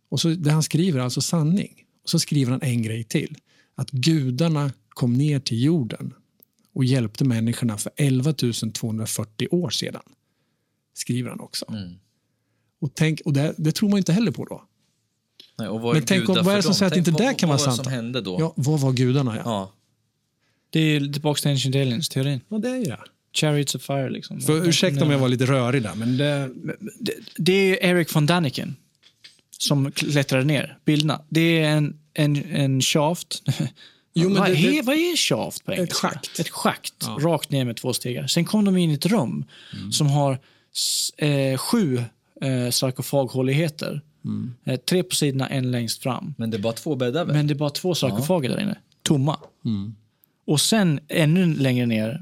S1: Och så det han skriver är alltså sanning. Och så skriver han en grej till. Att gudarna kom ner till jorden och hjälpte människorna för 11 240 år sedan. Skriver han också.
S2: Mm.
S1: Och, tänk, och det, det tror man inte heller på då.
S2: Nej, vad
S1: Men tänk om- vad är det som säger att inte
S2: vad-
S1: det kan vara
S2: vad var
S1: sant
S2: som
S1: då?
S2: hände då?
S1: Ja, vad var gudarna? Ja,
S2: Ja.
S3: Det är tillbaka till Ancient Aliens-teorin.
S1: ja det är ju det.
S3: Chariots of Fire liksom.
S1: För, ursäkta om jag var lite rörig där, men det,
S3: det, det är Eric von Daniken som klättrade ner bilderna. Det är en, en, en shaft.
S1: Jo, men
S3: vad,
S1: det-
S3: är, vad är shaft på engelska?
S1: schakt.
S3: Ett schakt,
S1: Ja.
S3: rakt ner med två stegar. Sen kom de in i ett rum som har eh, sju eh, sarkofaghåligheter. Eh, tre på sidorna, en längst fram.
S2: Men det är bara två bäddar väl?
S3: Men det är bara två sarkofager där inne, tomma.
S1: Mm.
S3: Och sen ännu längre ner,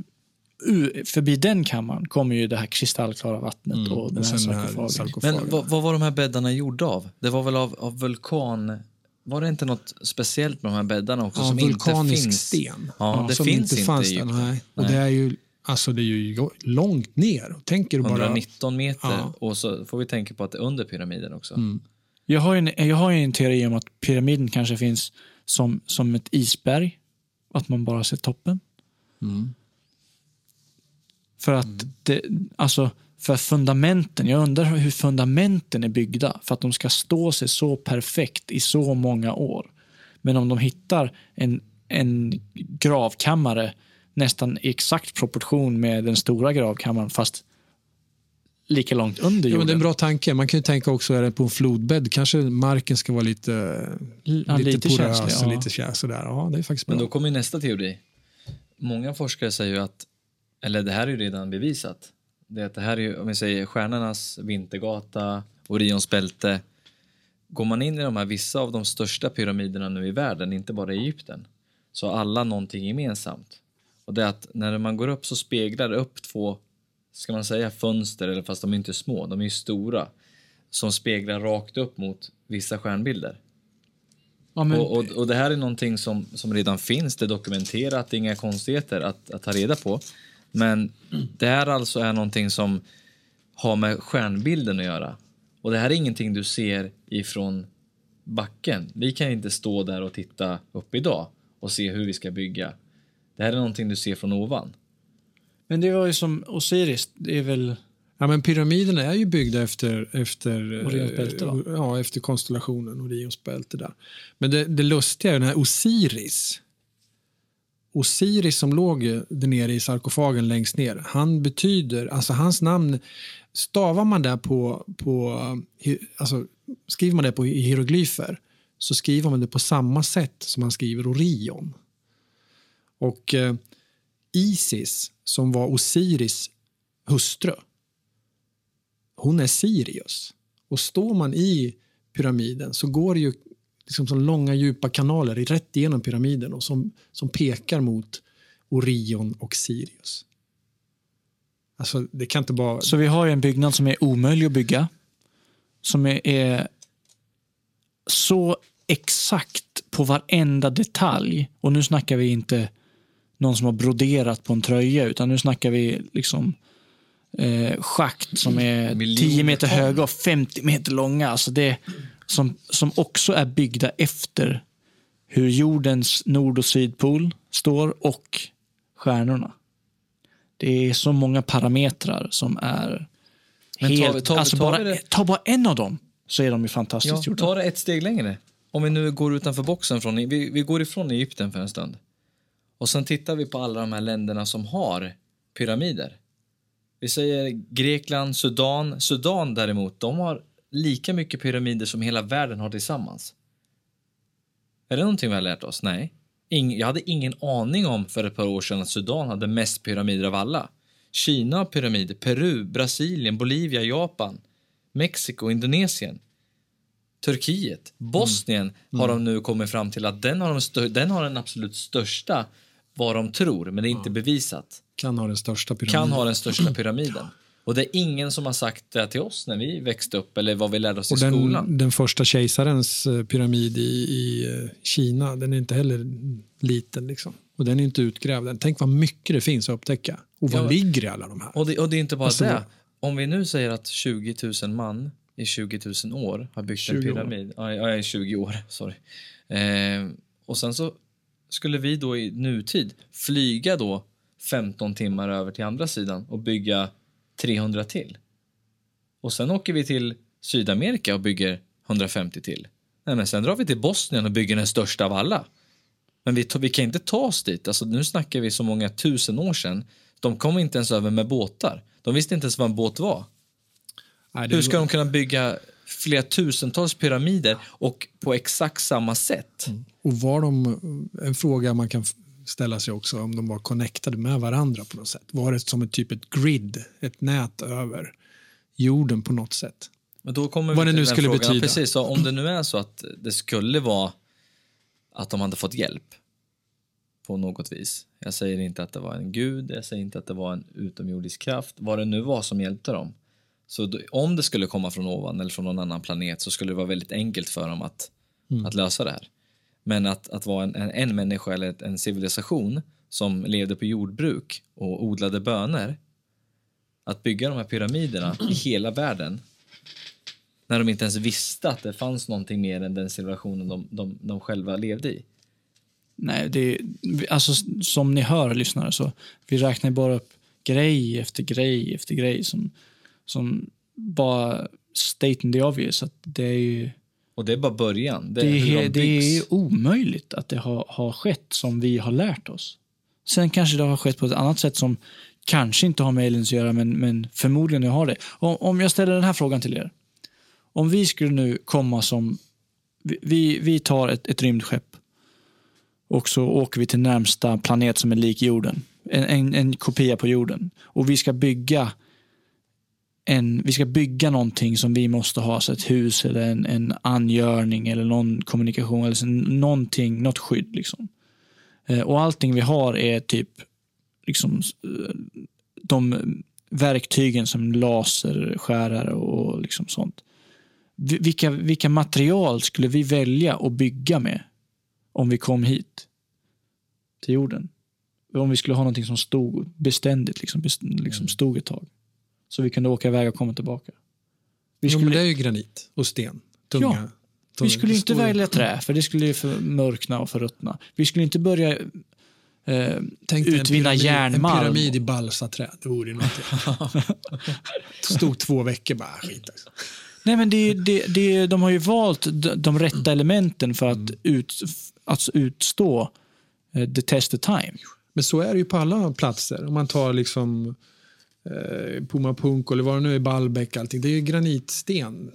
S3: förbi den kammaren, kommer ju det här kristallklara vattnet och den
S1: och
S3: här
S1: den här
S3: sarkofagen.
S1: sarkofagen.
S2: Men vad, vad var de här bäddarna gjorda av? Det var väl av, av vulkan... Var det inte något speciellt med de här bäddarna också
S1: ja,
S2: som
S1: vulkanisk
S2: inte finns?
S1: sten.
S2: Ja, det
S1: som
S2: finns inte,
S1: fanns
S2: i
S1: där. Nej. Och
S2: Nej.
S1: det är ju, alltså det är ju långt ner. Tänker du bara...
S2: 119 meter
S1: Ja.
S2: och så får vi tänka på att det är under pyramiden också.
S1: Mm.
S3: Jag har, ju en, jag har en teori om att pyramiden kanske finns som, som ett isberg. Att man bara ser toppen.
S1: Mm.
S3: För att det, alltså, för fundamenten, jag undrar hur fundamenten är byggda för att de ska stå sig så perfekt i så många år. Men om de hittar en, en gravkammare nästan i exakt proportion med den stora gravkammaren fast lika långt under
S1: Ja,
S3: jorden.
S1: men det är en bra tanke. Man kan ju tänka också är det på en flodbädd. Kanske marken ska vara lite,
S3: Ja,
S1: lite,
S3: lite
S1: porös
S3: känslig,
S1: och
S3: ja.
S1: lite kä- sådär. Ja, det är faktiskt bra.
S2: Men då kommer ju nästa teori. Många forskare säger ju att, eller det här är ju redan bevisat, det är att det här är ju, om vi säger stjärnornas vintergata, Orions bälte. Går man in i de här vissa av de största pyramiderna nu i världen, inte bara i Egypten, så har alla någonting gemensamt. Och det är att när man går upp så speglar det upp två, ska man säga fönster, eller fast de är inte små, de är ju stora, som speglar rakt upp mot vissa stjärnbilder.
S3: ja, men,
S2: Och, och, och det här är någonting som, som redan finns, det är dokumenterat, det är inga konstigheter att, att ta reda på. Men det här alltså är någonting som har med stjärnbilden att göra. Och det här är ingenting du ser ifrån backen. Vi kan inte stå där och titta upp idag och se hur vi ska bygga. Det här är någonting du ser från ovan.
S3: Men det var ju som Osiris, det är väl
S1: Ja, men pyramiderna är ju byggda efter, efter,
S3: Orions bälte, va?
S1: eh, ja, efter konstellationen Orions bälte. Där. Men det, det lustiga är den här Osiris. Osiris som låg där nere i sarkofagen längst ner, han betyder, alltså hans namn, stavar man det på, på hi- alltså skriver man det på hieroglyfer så skriver man det på samma sätt som man skriver Orion. Och eh, Isis, som var Osiris hustru, hon är Sirius. Och står man i pyramiden så går det ju liksom som långa djupa kanaler rätt igenom pyramiden och som, som pekar mot Orion och Sirius. Alltså det kan inte bara...
S3: Så vi har en byggnad som är omöjlig att bygga. Som är, är så exakt på varenda detalj. Och nu snackar vi inte någon som har broderat på en tröja utan nu snackar vi liksom eh, schakt som är
S2: Miljoner
S3: 10 meter
S2: ton.
S3: höga och 50 meter långa. Alltså det, som, som också är byggda efter hur jordens nord och sydpol står och stjärnorna. Det är så många parametrar som är
S2: Men tar vi-
S3: helt...
S2: tar vi-
S3: alltså
S2: tar
S3: bara,
S2: vi det-
S3: Ta bara en av dem så är de ju fantastiskt
S2: Ja,
S3: gjorda.
S2: ta det ett steg längre. Om vi nu går utanför boxen, från, vi, vi går ifrån Egypten för en stund. Och sen tittar vi på alla de här länderna som har pyramider. Vi säger Grekland, Sudan. Sudan däremot, de har lika mycket pyramider som hela världen har tillsammans. Är det någonting vi har lärt oss? Nej. Ing, jag hade ingen aning om för ett par år sedan att Sudan hade mest pyramider av alla. Kina har pyramider, Peru, Brasilien, Bolivia, Japan, Mexiko, Indonesien. Turkiet, Bosnien har de nu kommit fram till att den har, de den har den absolut största vad de tror, men det är inte bevisat.
S1: Kan ha den största pyramiden.
S2: Kan ha den största pyramiden. Och det är ingen som har sagt det till oss när vi växte upp eller vad vi lärde oss
S1: Och
S2: i skolan.
S1: den, den första kejsarens eh, pyramid i, i eh, Kina, den är inte heller liten. Liksom. Och den är inte utgrävd. Tänk vad mycket det finns att upptäcka. Och vad
S2: Ja.
S1: ligger i alla de här?
S2: Och det, och det är inte bara
S1: Alltså,
S2: det. Om vi nu säger att 20 000 man i 20 000 år har byggt en
S1: 20 år.
S2: pyramid. Ja, ja, 20 år, sorry. Eh, och sen så skulle vi då i nutid flyga då 15 timmar över till andra sidan och bygga 300 till. Och sen åker vi till Sydamerika och bygger 150 till. Nej, men sen drar vi till Bosnien och bygger den största av alla. Men vi, vi kan inte ta oss dit. Alltså, nu snackar vi så många tusen år sedan De kom inte ens över med båtar. De visste inte ens vad en båt var.
S1: Nej,
S2: Hur ska
S1: var-
S2: de kunna bygga flera tusentals pyramider och på exakt samma sätt?
S1: Och var de, en fråga man kan ställa sig också, om de var connectade med varandra på något sätt. Var det som ett typ ett grid, ett nät över jorden på något sätt?
S2: Men då kommer
S1: Vad
S2: vi
S1: det nu skulle
S2: frågan.
S1: betyda.
S2: Precis, så om det nu är så att det skulle vara att de hade fått hjälp på något vis. Jag säger inte att det var en gud, jag säger inte att det var en utomjordisk kraft, vad det nu var som hjälpte dem. Så då, om det skulle komma från ovan eller från någon annan planet så skulle det vara väldigt enkelt för dem att, att lösa det här. Men att, att vara en, en, en människa eller ett- en civilisation som levde på jordbruk och odlade bönor, att bygga de här pyramiderna i hela världen när de inte ens visste att det fanns någonting mer än den civilisationen de, de, de själva levde i.
S3: Nej, det, vi- alltså, som ni hör, lyssnare, så vi räknar bara upp grej efter grej efter grej som, som bara stating the obvious. Att det är ju
S2: Och det är bara början. Det
S3: det
S2: är de
S3: det är omöjligt att det har, har skett som vi har lärt oss. Sen kanske det har skett på ett annat sätt som kanske inte har med aliens att göra, men, men förmodligen nu har det. Om, om jag ställer den här frågan till er. Om vi skulle nu komma som... Vi, vi, vi tar ett, ett rymdskepp och så åker vi till närmsta planet som är lik jorden. En, en, en kopia på jorden. Och vi ska bygga en, vi ska bygga någonting som vi måste ha, så ett hus eller en, en angörning eller någon kommunikation eller så, någonting, något skydd. Liksom. Eh, och allting vi har är typ liksom, eh, de verktygen som laserskärare och liksom sånt. Vi- Vilka, vilka material skulle vi välja att bygga med om vi kom hit till jorden? Om vi skulle ha någonting som stod beständigt, liksom, liksom stod ett tag. Så vi kunde åka iväg och komma tillbaka. Vi
S1: Jo, men
S3: skulle,
S1: det är ju granit och sten. Tunga.
S3: Ja, vi skulle inte
S1: stora-
S3: välja trä, för det skulle ju förmörkna och förruttna. Vi skulle inte börja eh,
S1: Tänk dig en
S3: utvinna
S1: pyramid-
S3: järnmalm.
S1: En pyramid i balsaträd. Det vore ju någonting. Stod två veckor bara, skit alltså.
S3: Nej, men det, det, det, de har ju valt de, rätta elementen för att ut, alltså utstå eh, the test of time.
S1: Men så är det ju på alla platser. Om man tar liksom eh, Puma Punk, eller vad det nu är, Balbeck, allting. Det är ju granitsten.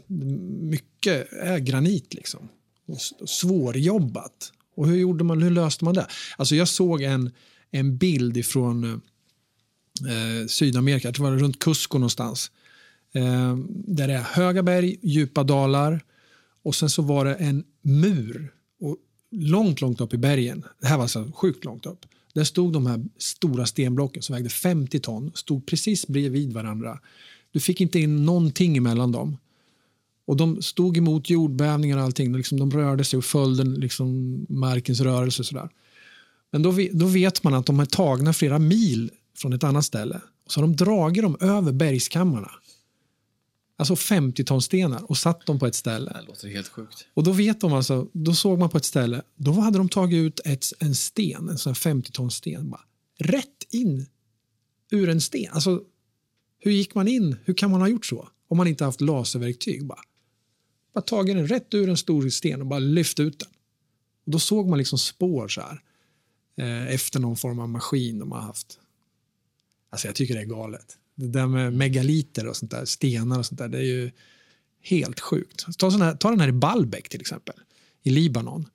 S1: Mycket är granit liksom. Och svårjobbat. Och hur, gjorde man, hur löste man det? Alltså jag såg en, en bild ifrån eh, eh, Sydamerika, jag tror det var runt Cusco någonstans. Eh, där det är höga berg, djupa dalar och sen så var det en mur och långt, långt upp i bergen. Det här var alltså sjukt långt upp. Där stod de här stora stenblocken som vägde 50 ton, stod precis bredvid varandra. Du fick inte in någonting emellan dem. Och de stod emot jordbävningar och allting. Liksom, de rörde sig och följde liksom markens rörelse. och Sådär. Men då, då vet man att de är tagna flera mil från ett annat ställe. Och så har de dragit dem över bergskammarna. Alltså 50 ton stenar och satt dem på ett ställe.
S2: Det låter helt sjukt.
S1: Och då vet de alltså, då såg man på ett ställe, då hade de tagit ut ett, en sten, en sån här 50 ton sten, bara, rätt in ur en sten. Alltså, hur gick man in? Hur kan man ha gjort så? Om man inte haft laserverktyg. Bara, bara tagit den rätt ur en stor sten och bara lyft ut den. Och då såg man liksom spår så här, eh, efter någon form av maskin de har haft. Alltså jag tycker det är galet. Det där med megaliter och sånt där, stenar och sånt där, det är ju helt sjukt. Ta, sån här, ta den här i Baalbek till exempel, i Libanon.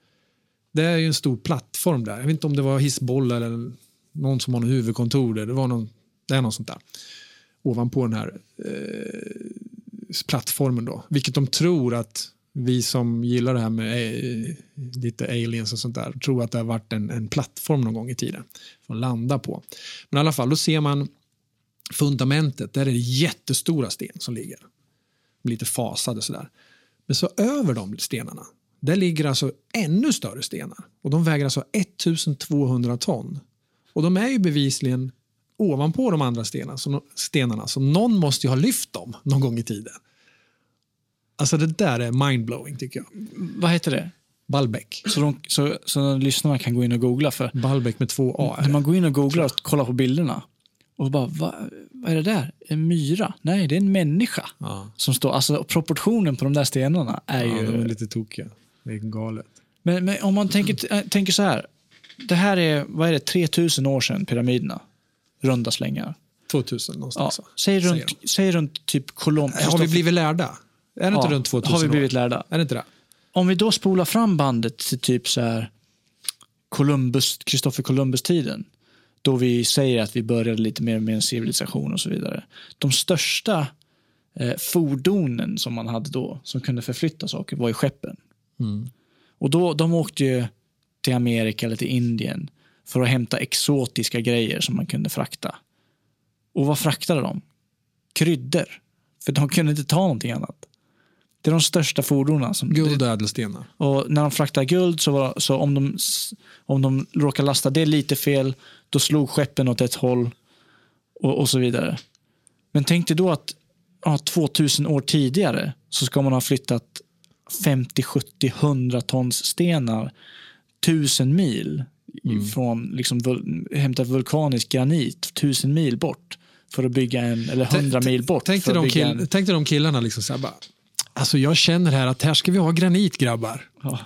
S1: Det är ju en stor plattform där. Jag vet inte om det var Hizbollah eller någon som har något huvudkontor där. Det, var någon, det är något sånt där. Ovanpå den här eh, plattformen då. Vilket de tror att vi som gillar det här med eh, lite aliens och sånt där tror att det har varit en, en plattform någon gång i tiden för att landa på. Men i alla fall, då ser man fundamentet. Där är det jättestora sten som ligger. Lite fasade sådär. Men så över de stenarna, där ligger alltså ännu större stenar. Och de väger alltså 1200 ton. Och de är ju bevisligen ovanpå de andra stenarna, så, stenarna. Så någon måste ju ha lyft dem någon gång i tiden. Alltså det där är mindblowing tycker jag.
S3: Vad heter det?
S1: Ballbäck.
S3: Så, de, så, så lyssnarna kan gå in och googla. För
S1: Ballbäck med två A. är
S3: när man går in och googlar och kollar på bilderna och bara, va, vad är det där? En myra? Nej, det är en människa.
S1: Ja.
S3: Som står, alltså proportionen på de där stenarna är
S1: Ja,
S3: ju...
S1: de är lite tokiga. Det är galet.
S3: Men, men om man tänker, äh, tänker så här. Det här är, vad är det, 3000 år sedan pyramiderna runda slängar.
S1: 2000
S3: Ja,
S1: någonstans. va?
S3: säg, runt, säg runt typ Colom...
S1: Har vi blivit lärda? Är det inte
S3: Ja,
S1: runt 2000
S3: Har vi
S1: år?
S3: blivit lärda.
S1: Är det inte det?
S3: Om vi då spolar fram bandet till typ så här Columbus, Columbus-tiden, då vi säger att vi började lite mer med en civilisation och så vidare. De största eh, fordonen som man hade då, som kunde förflytta saker, var ju skeppen. Och då, de åkte ju till Amerika eller till Indien för att hämta exotiska grejer som man kunde frakta. Och vad fraktade de? Kryddor. För de kunde inte ta någonting annat. Det är de största fordonen. Som,
S1: Guld och ädelstenar.
S3: och när de fraktade guld, så, var, så om, de, om de råkade lasta det lite fel, då slog skeppen åt ett håll och, och så vidare. Men tänk dig då att ja, 2000 år tidigare så ska man ha flyttat 50, 70, 100 tons stenar tusen mil från liksom vul, hämta vulkanisk granit tusen mil bort för att bygga en, eller 100 mil bort.
S1: Tänk dig, de,
S3: bygga
S1: kill,
S3: en,
S1: tänk dig de killarna liksom så här bara, alltså jag känner här att här ska vi ha granit grabbar.
S3: Ja.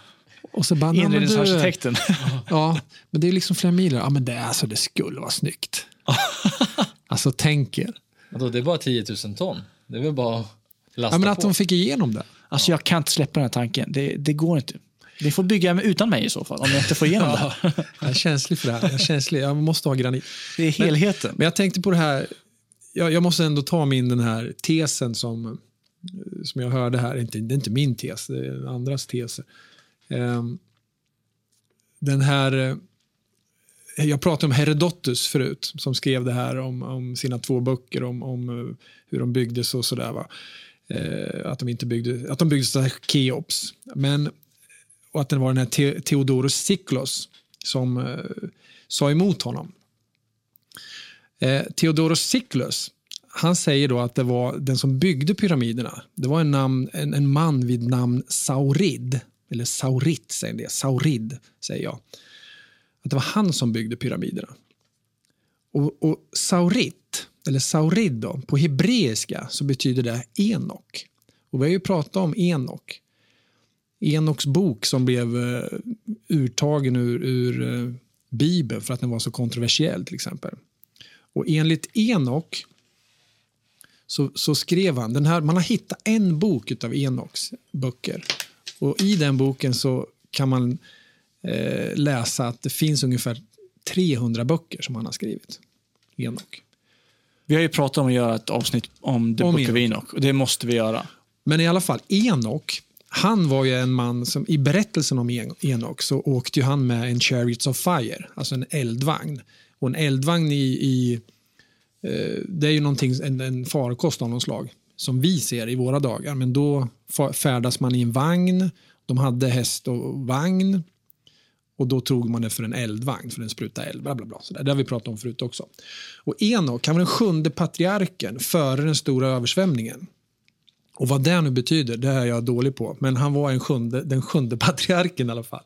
S1: Och så bara, "Nej, men
S3: Inredningsarkitekten.
S1: ja, men det är liksom flera mil. Ja, men det, alltså, det skulle vara snyggt. alltså tänk er.
S2: Vadå, det är bara 10 000 ton. Det är väl bara att lasta
S1: Ja, men att
S2: på.
S1: de fick igenom det.
S3: Alltså jag kan inte släppa den här tanken. Det, det går inte. Ni får bygga utan mig i så fall, om jag inte får igenom det. här.
S1: Jag är känslig för det här. Jag, är känslig. jag måste ha granit.
S3: Det är helheten.
S1: Men jag tänkte på det här, jag, jag måste ändå ta min den här tesen som, som jag hörde här, inte, det är inte min tes, det är andras teser. Ehm, den här, eh, jag pratade om Herodotus förut, som skrev det här om, om sina två böcker om, om eh, hur de byggdes och sådär. Va? Eh, att de inte byggde, att de byggdes av Keops. Men, och att det var den här Te, Theodorus Siklos som eh, sa emot honom. Eh, Theodoros han säger då att det var den som byggde pyramiderna. Det var en, namn, en, en man vid namn Saurid, eller Saurit säger det, Saurid säger jag. Att det var han som byggde pyramiderna. Och, och Saurit, eller Saurid då, på hebreiska så betyder det Enok. Och vi har ju pratat om Enok. Enoks bok som blev eh, urtagen ur, ur eh, Bibeln för att den var så kontroversiell till exempel. Och enligt Enok så, så skrev han, den här, man har hittat en bok av Enoks böcker. Och i den boken så kan man eh, läsa att det finns ungefär 300 böcker som han har skrivit. Enok.
S3: Vi har ju pratat om att göra ett avsnitt om The
S1: Om
S3: Book of
S1: Enoch.
S3: Enoch. Och det måste vi göra.
S1: Men i alla fall, Enok, han var ju en man som i berättelsen om En- Enok så åkte han med en Chariots of Fire, alltså en eldvagn. Och en eldvagn i, i eh, det är ju någonting, en, en farkost av någon slag som vi ser i våra dagar. Men då färdas man i en vagn, de hade häst och vagn och då tog man det för en eldvagn, för den spruta eld. Bla bla bla. Så där. Det har vi pratat om förut också. Och Enok, han var den sjunde patriarken före den stora översvämningen. Och vad det nu betyder, det är jag dålig på. Men han var en sjunde, den sjunde patriarken i alla fall.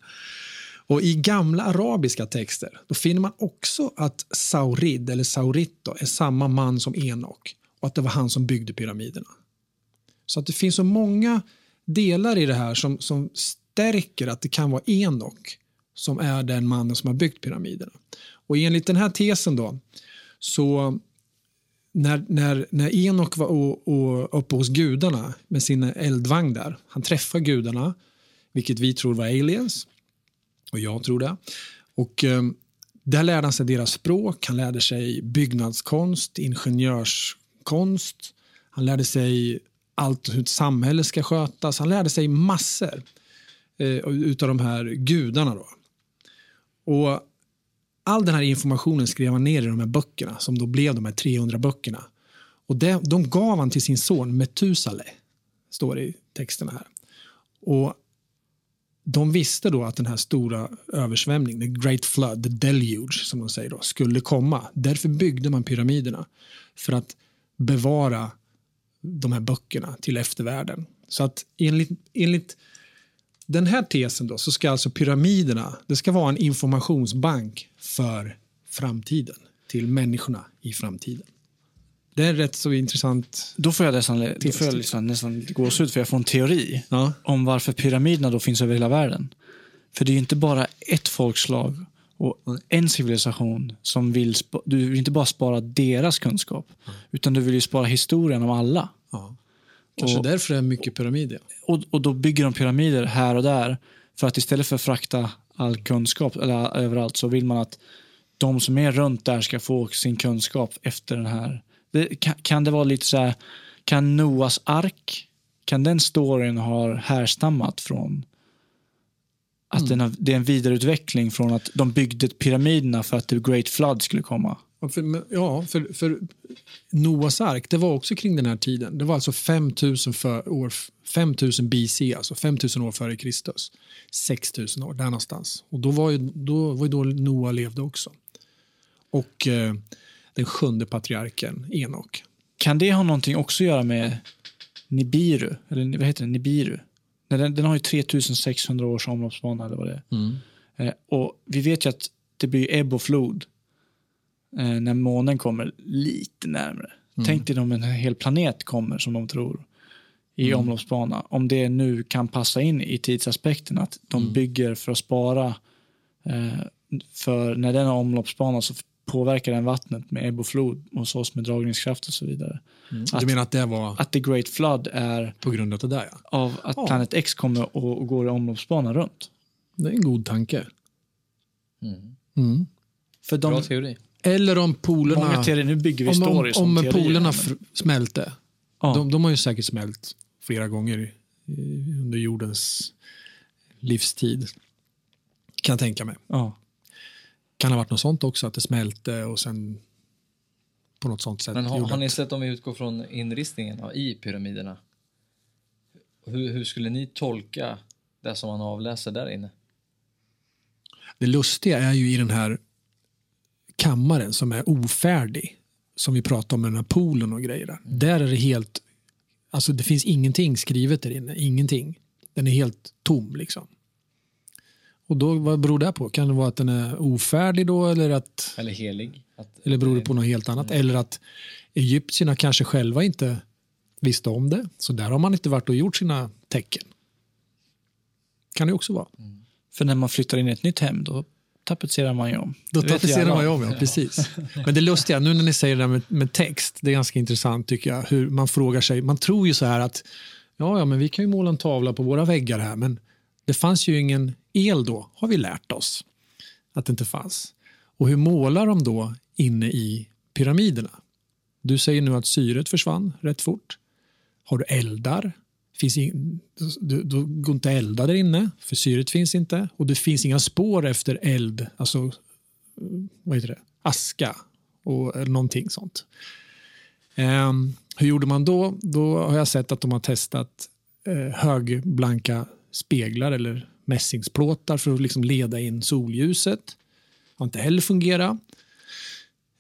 S1: Och i gamla arabiska texter då finner man också att Saurid, eller Saurit, är samma man som Enok. Och att det var han som byggde pyramiderna. Så att det finns så många delar i det här som, som stärker att det kan vara Enok som är den mannen som har byggt pyramiderna. Och enligt den här tesen då, så när, när, när Enok var och, och uppe hos gudarna med sin eldvagn där, han träffar gudarna, vilket vi tror var aliens, och jag tror det. Och eh, där lärde han sig deras språk, han lärde sig byggnadskonst, ingenjörskonst, han lärde sig allt hur ett samhälle ska skötas, han lärde sig massor eh, utav de här gudarna. Då. Och all den här informationen skrev han ner i de här böckerna som då blev de här 300 böckerna. Och det, de gav han till sin son Metusale, står det i texterna här. Och de visste då att den här stora översvämningen, the great flood, the deluge som de säger då, skulle komma. Därför byggde man pyramiderna för att bevara de här böckerna till eftervärlden. Så att enligt, enligt den här tesen då, så ska alltså pyramiderna det ska vara en informationsbank för framtiden, till människorna i framtiden. Det är rätt så intressant.
S3: Då får jag nästan, då får jag nästan, nästan gåshud för jag får en teori
S1: Ja.
S3: om varför pyramiderna då finns över hela världen. För det är ju inte bara ett folkslag Och en civilisation som vill, du vill inte bara spara deras kunskap, utan du vill ju spara historien om alla.
S1: Ja. Kanske
S3: Och-
S1: därför det är mycket pyramider.
S3: Och, och då bygger de pyramider här och där för att istället för att frakta all kunskap eller överallt så vill man att de som är runt där ska få sin kunskap efter den här. Det, kan, kan det vara lite så här, kan Noas ark, kan den storyn ha härstammat från att den har, det är en vidareutveckling från att de byggde pyramiderna för att the great flood skulle komma?
S1: Ja, för, ja, för, för Noas ark, det var också kring den här tiden. Det var alltså 5000 för år, 5000 BC, alltså 5000 år före Kristus. 6000 år, där någonstans. Och då var ju då, var ju då Noa levde också. Och eh, den sjunde patriarken, Enok.
S3: Kan det ha någonting också att göra med Nibiru? Eller vad heter det? Nibiru? Nej, Den, den har ju 3600 års omloppsbana eller vad det är. Eh, och vi vet ju att det blir ebb och flod eh, när månen kommer lite närmre. Tänk dig om en hel planet kommer som de tror i omloppsbana. Om det nu kan passa in i tidsaspekten att de bygger för att spara eh, för när den har omloppsbana så påverkar den vattnet med ebb och flod hos oss med dragningskraft och så vidare.
S1: Du
S3: Att,
S1: menar att det var
S3: att the great flood är
S1: på grund av det där? Ja.
S3: av att
S1: Ja.
S3: planet X kommer och, och går i omloppsbana runt.
S1: Det är en god tanke.
S2: Mm.
S1: Mm.
S3: För de,
S2: Bra teori.
S1: Eller om polerna...
S3: många teorier, nu bygger vi
S1: om, om,
S3: stories
S1: om
S3: om
S1: polerna smälte.
S3: ja.
S1: De, de har ju säkert smält flera gånger under jordens livstid. Kan jag tänka mig.
S3: ja.
S1: Kan ha varit något sånt också, att det smälte och sen på något sånt sätt
S2: Men har, har ni sett om vi utgår från inristningen i pyramiderna? Hur, hur skulle ni tolka det som man avläser där inne?
S1: Det lustiga är ju i den här kammaren som är ofärdig, som vi pratade om med den här poolen och grejer. Där, där är det helt, alltså det finns ingenting skrivet där inne, ingenting. Den är helt tom liksom. Och då, vad beror det på? Kan det vara att den är ofärdig då eller att
S2: Eller helig? Att,
S1: Eller beror det på något helt annat? Eller att egyptierna kanske själva inte visste om det. Så där har man inte varit och gjort sina tecken. Kan det också vara.
S3: För när man flyttar in i ett nytt hem, då tapetserar man ju om.
S1: Då tapetserar man ju om, ja. Precis. Men det lustiga, nu när ni säger det där med, med text, det är ganska intressant tycker jag. Hur man frågar sig, man tror ju så här att ja, ja, men vi kan ju måla en tavla på våra väggar här, men det fanns ju ingen el då, har vi lärt oss att det inte fanns. Och hur målar de då inne i pyramiderna? Du säger nu att syret försvann rätt fort. Har du eldar? Finns in, du, du går inte elda där inne, för syret finns inte. Och det finns inga spår efter eld, alltså eh, vad heter det? aska och någonting sånt. Um, hur gjorde man då? Då har jag sett att de har testat eh, högblanka speglar eller mässingsplåtar för att liksom leda in solljuset. Har inte heller fungerat.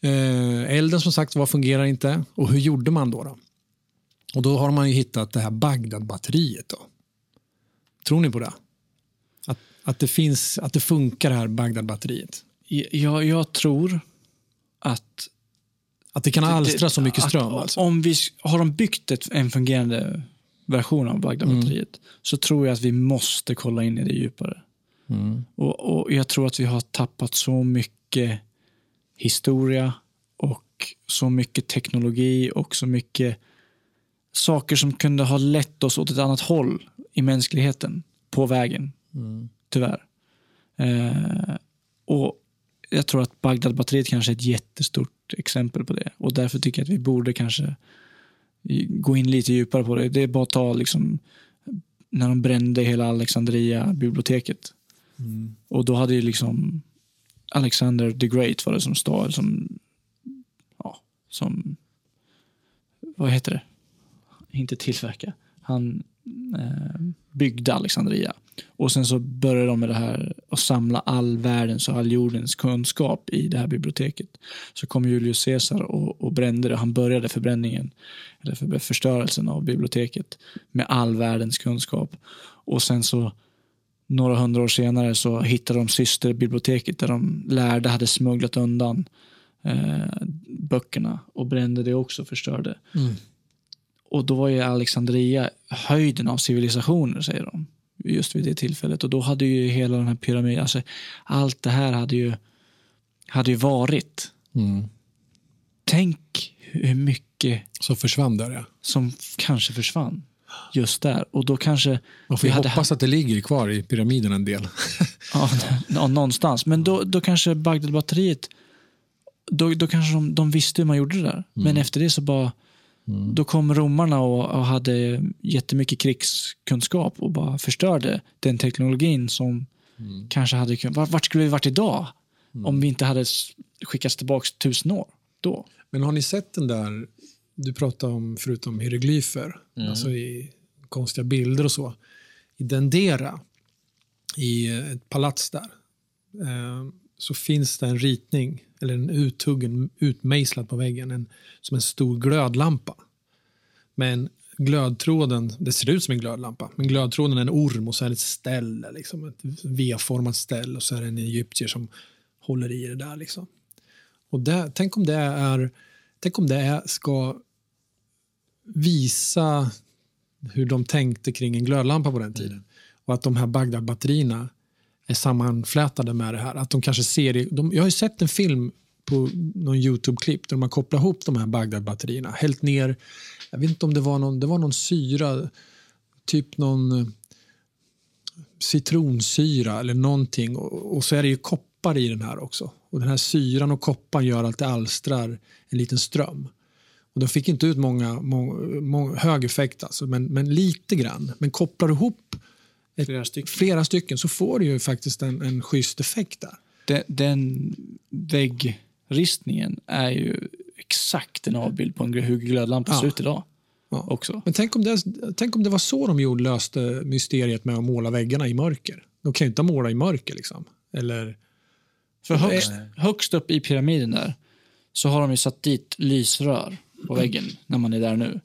S1: Eh, elden som sagt var fungerar inte. Och hur gjorde man då? då? Och då har man ju hittat det här Bagdad-batteriet. Då. Tror ni på det? Att, att, det finns, att det funkar det här Bagdad-batteriet?
S3: Jag, jag tror att...
S1: Att det kan alstra så mycket ström? Alltså.
S3: Om vi, har de byggt ett, en fungerande version av Bagdad-batteriet så tror jag att vi måste kolla in i det djupare.
S1: Mm.
S3: Och, och Jag tror att vi har tappat så mycket historia och så mycket teknologi och så mycket saker som kunde ha lett oss åt ett annat håll i mänskligheten på vägen. Tyvärr. Eh, och Jag tror att Bagdad-batteriet kanske är ett jättestort exempel på det. Och Därför tycker jag att vi borde kanske gå in lite djupare på det. Det är bara att ta liksom, när de brände hela Alexandria-biblioteket. Och då hade ju liksom Alexander the Great var det som stod som, ja, som, vad heter det? Inte tillverka. Han eh, byggde Alexandria. Och sen så började de med det här att samla all världens och all jordens kunskap i det här biblioteket. Så kom Julius Caesar och, och brände det. Han började förbränningen, eller för, förstörelsen av biblioteket med all världens kunskap. Och sen så några hundra år senare så hittade de systerbiblioteket där de lärde hade smugglat undan eh, böckerna och brände det också och förstörde.
S1: Mm.
S3: Och då var ju Alexandria höjden av civilisationer, säger de. Just vid det tillfället. Och då hade ju hela den här pyramiden, alltså allt det här hade ju hade ju varit.
S1: Mm.
S3: Tänk hur mycket
S1: Så försvann där ja.
S3: som kanske försvann just där. Och då kanske...
S1: Man får
S3: vi hade
S1: hoppas att det ligger kvar i pyramiden en del.
S3: Ja, nå- någonstans. Men då, då kanske Bagdad-batteriet, då, då kanske de, de visste hur man gjorde det där. Men efter det så bara, då kom romarna och, och hade jättemycket krigskunskap och bara förstörde den teknologin som kanske hade kunnat, vart, skulle vi varit idag? Om vi inte hade skickats tillbaka tusen år då.
S1: Men har ni sett den där, du pratade om förutom hieroglyfer, alltså i konstiga bilder och så. I Dendera, i ett palats där, eh, så finns det en ritning, eller en uthuggen, utmejslad på väggen, en, som en stor glödlampa. Men glödtråden, det ser ut som en glödlampa, men glödtråden är en orm och så är det ett ställ, liksom, ett V-format ställ och så är det en egyptier som håller i det där. Liksom. Och det, tänk om det är Tänk om det är, ska visa hur de tänkte kring en glödlampa på den tiden. Och att de här Bagdad-batterierna är sammanflätade med det här. Att de kanske ser det. De, jag har ju sett en film på någon Youtube-klipp där de har kopplat ihop de här Bagdad-batterierna. Hällt ner, jag vet inte om det var någon, det var någon syra, typ någon eh, citronsyra eller någonting. Och, och så är det ju koppar i den här också. Och den här syran och kopparn gör att det alstrar en liten ström. Och de fick inte ut många, många, många hög effekt, alltså, men, men lite grann. Men kopplar du ihop ett,
S3: Flera stycken.
S1: flera stycken så får du ju faktiskt en, en schysst effekt där.
S3: Den, den väggristningen är ju exakt en avbild på en, hur glödlampa ser
S1: Ja.
S3: ut idag.
S1: Ja.
S3: Också.
S1: Men tänk om, det, tänk om det var så de gjorde, löste mysteriet med att måla väggarna i mörker. De kan ju inte måla i mörker. Liksom. Eller,
S3: För högst, högst upp i pyramiden där så har de ju satt dit lysrör på väggen när man är där nu.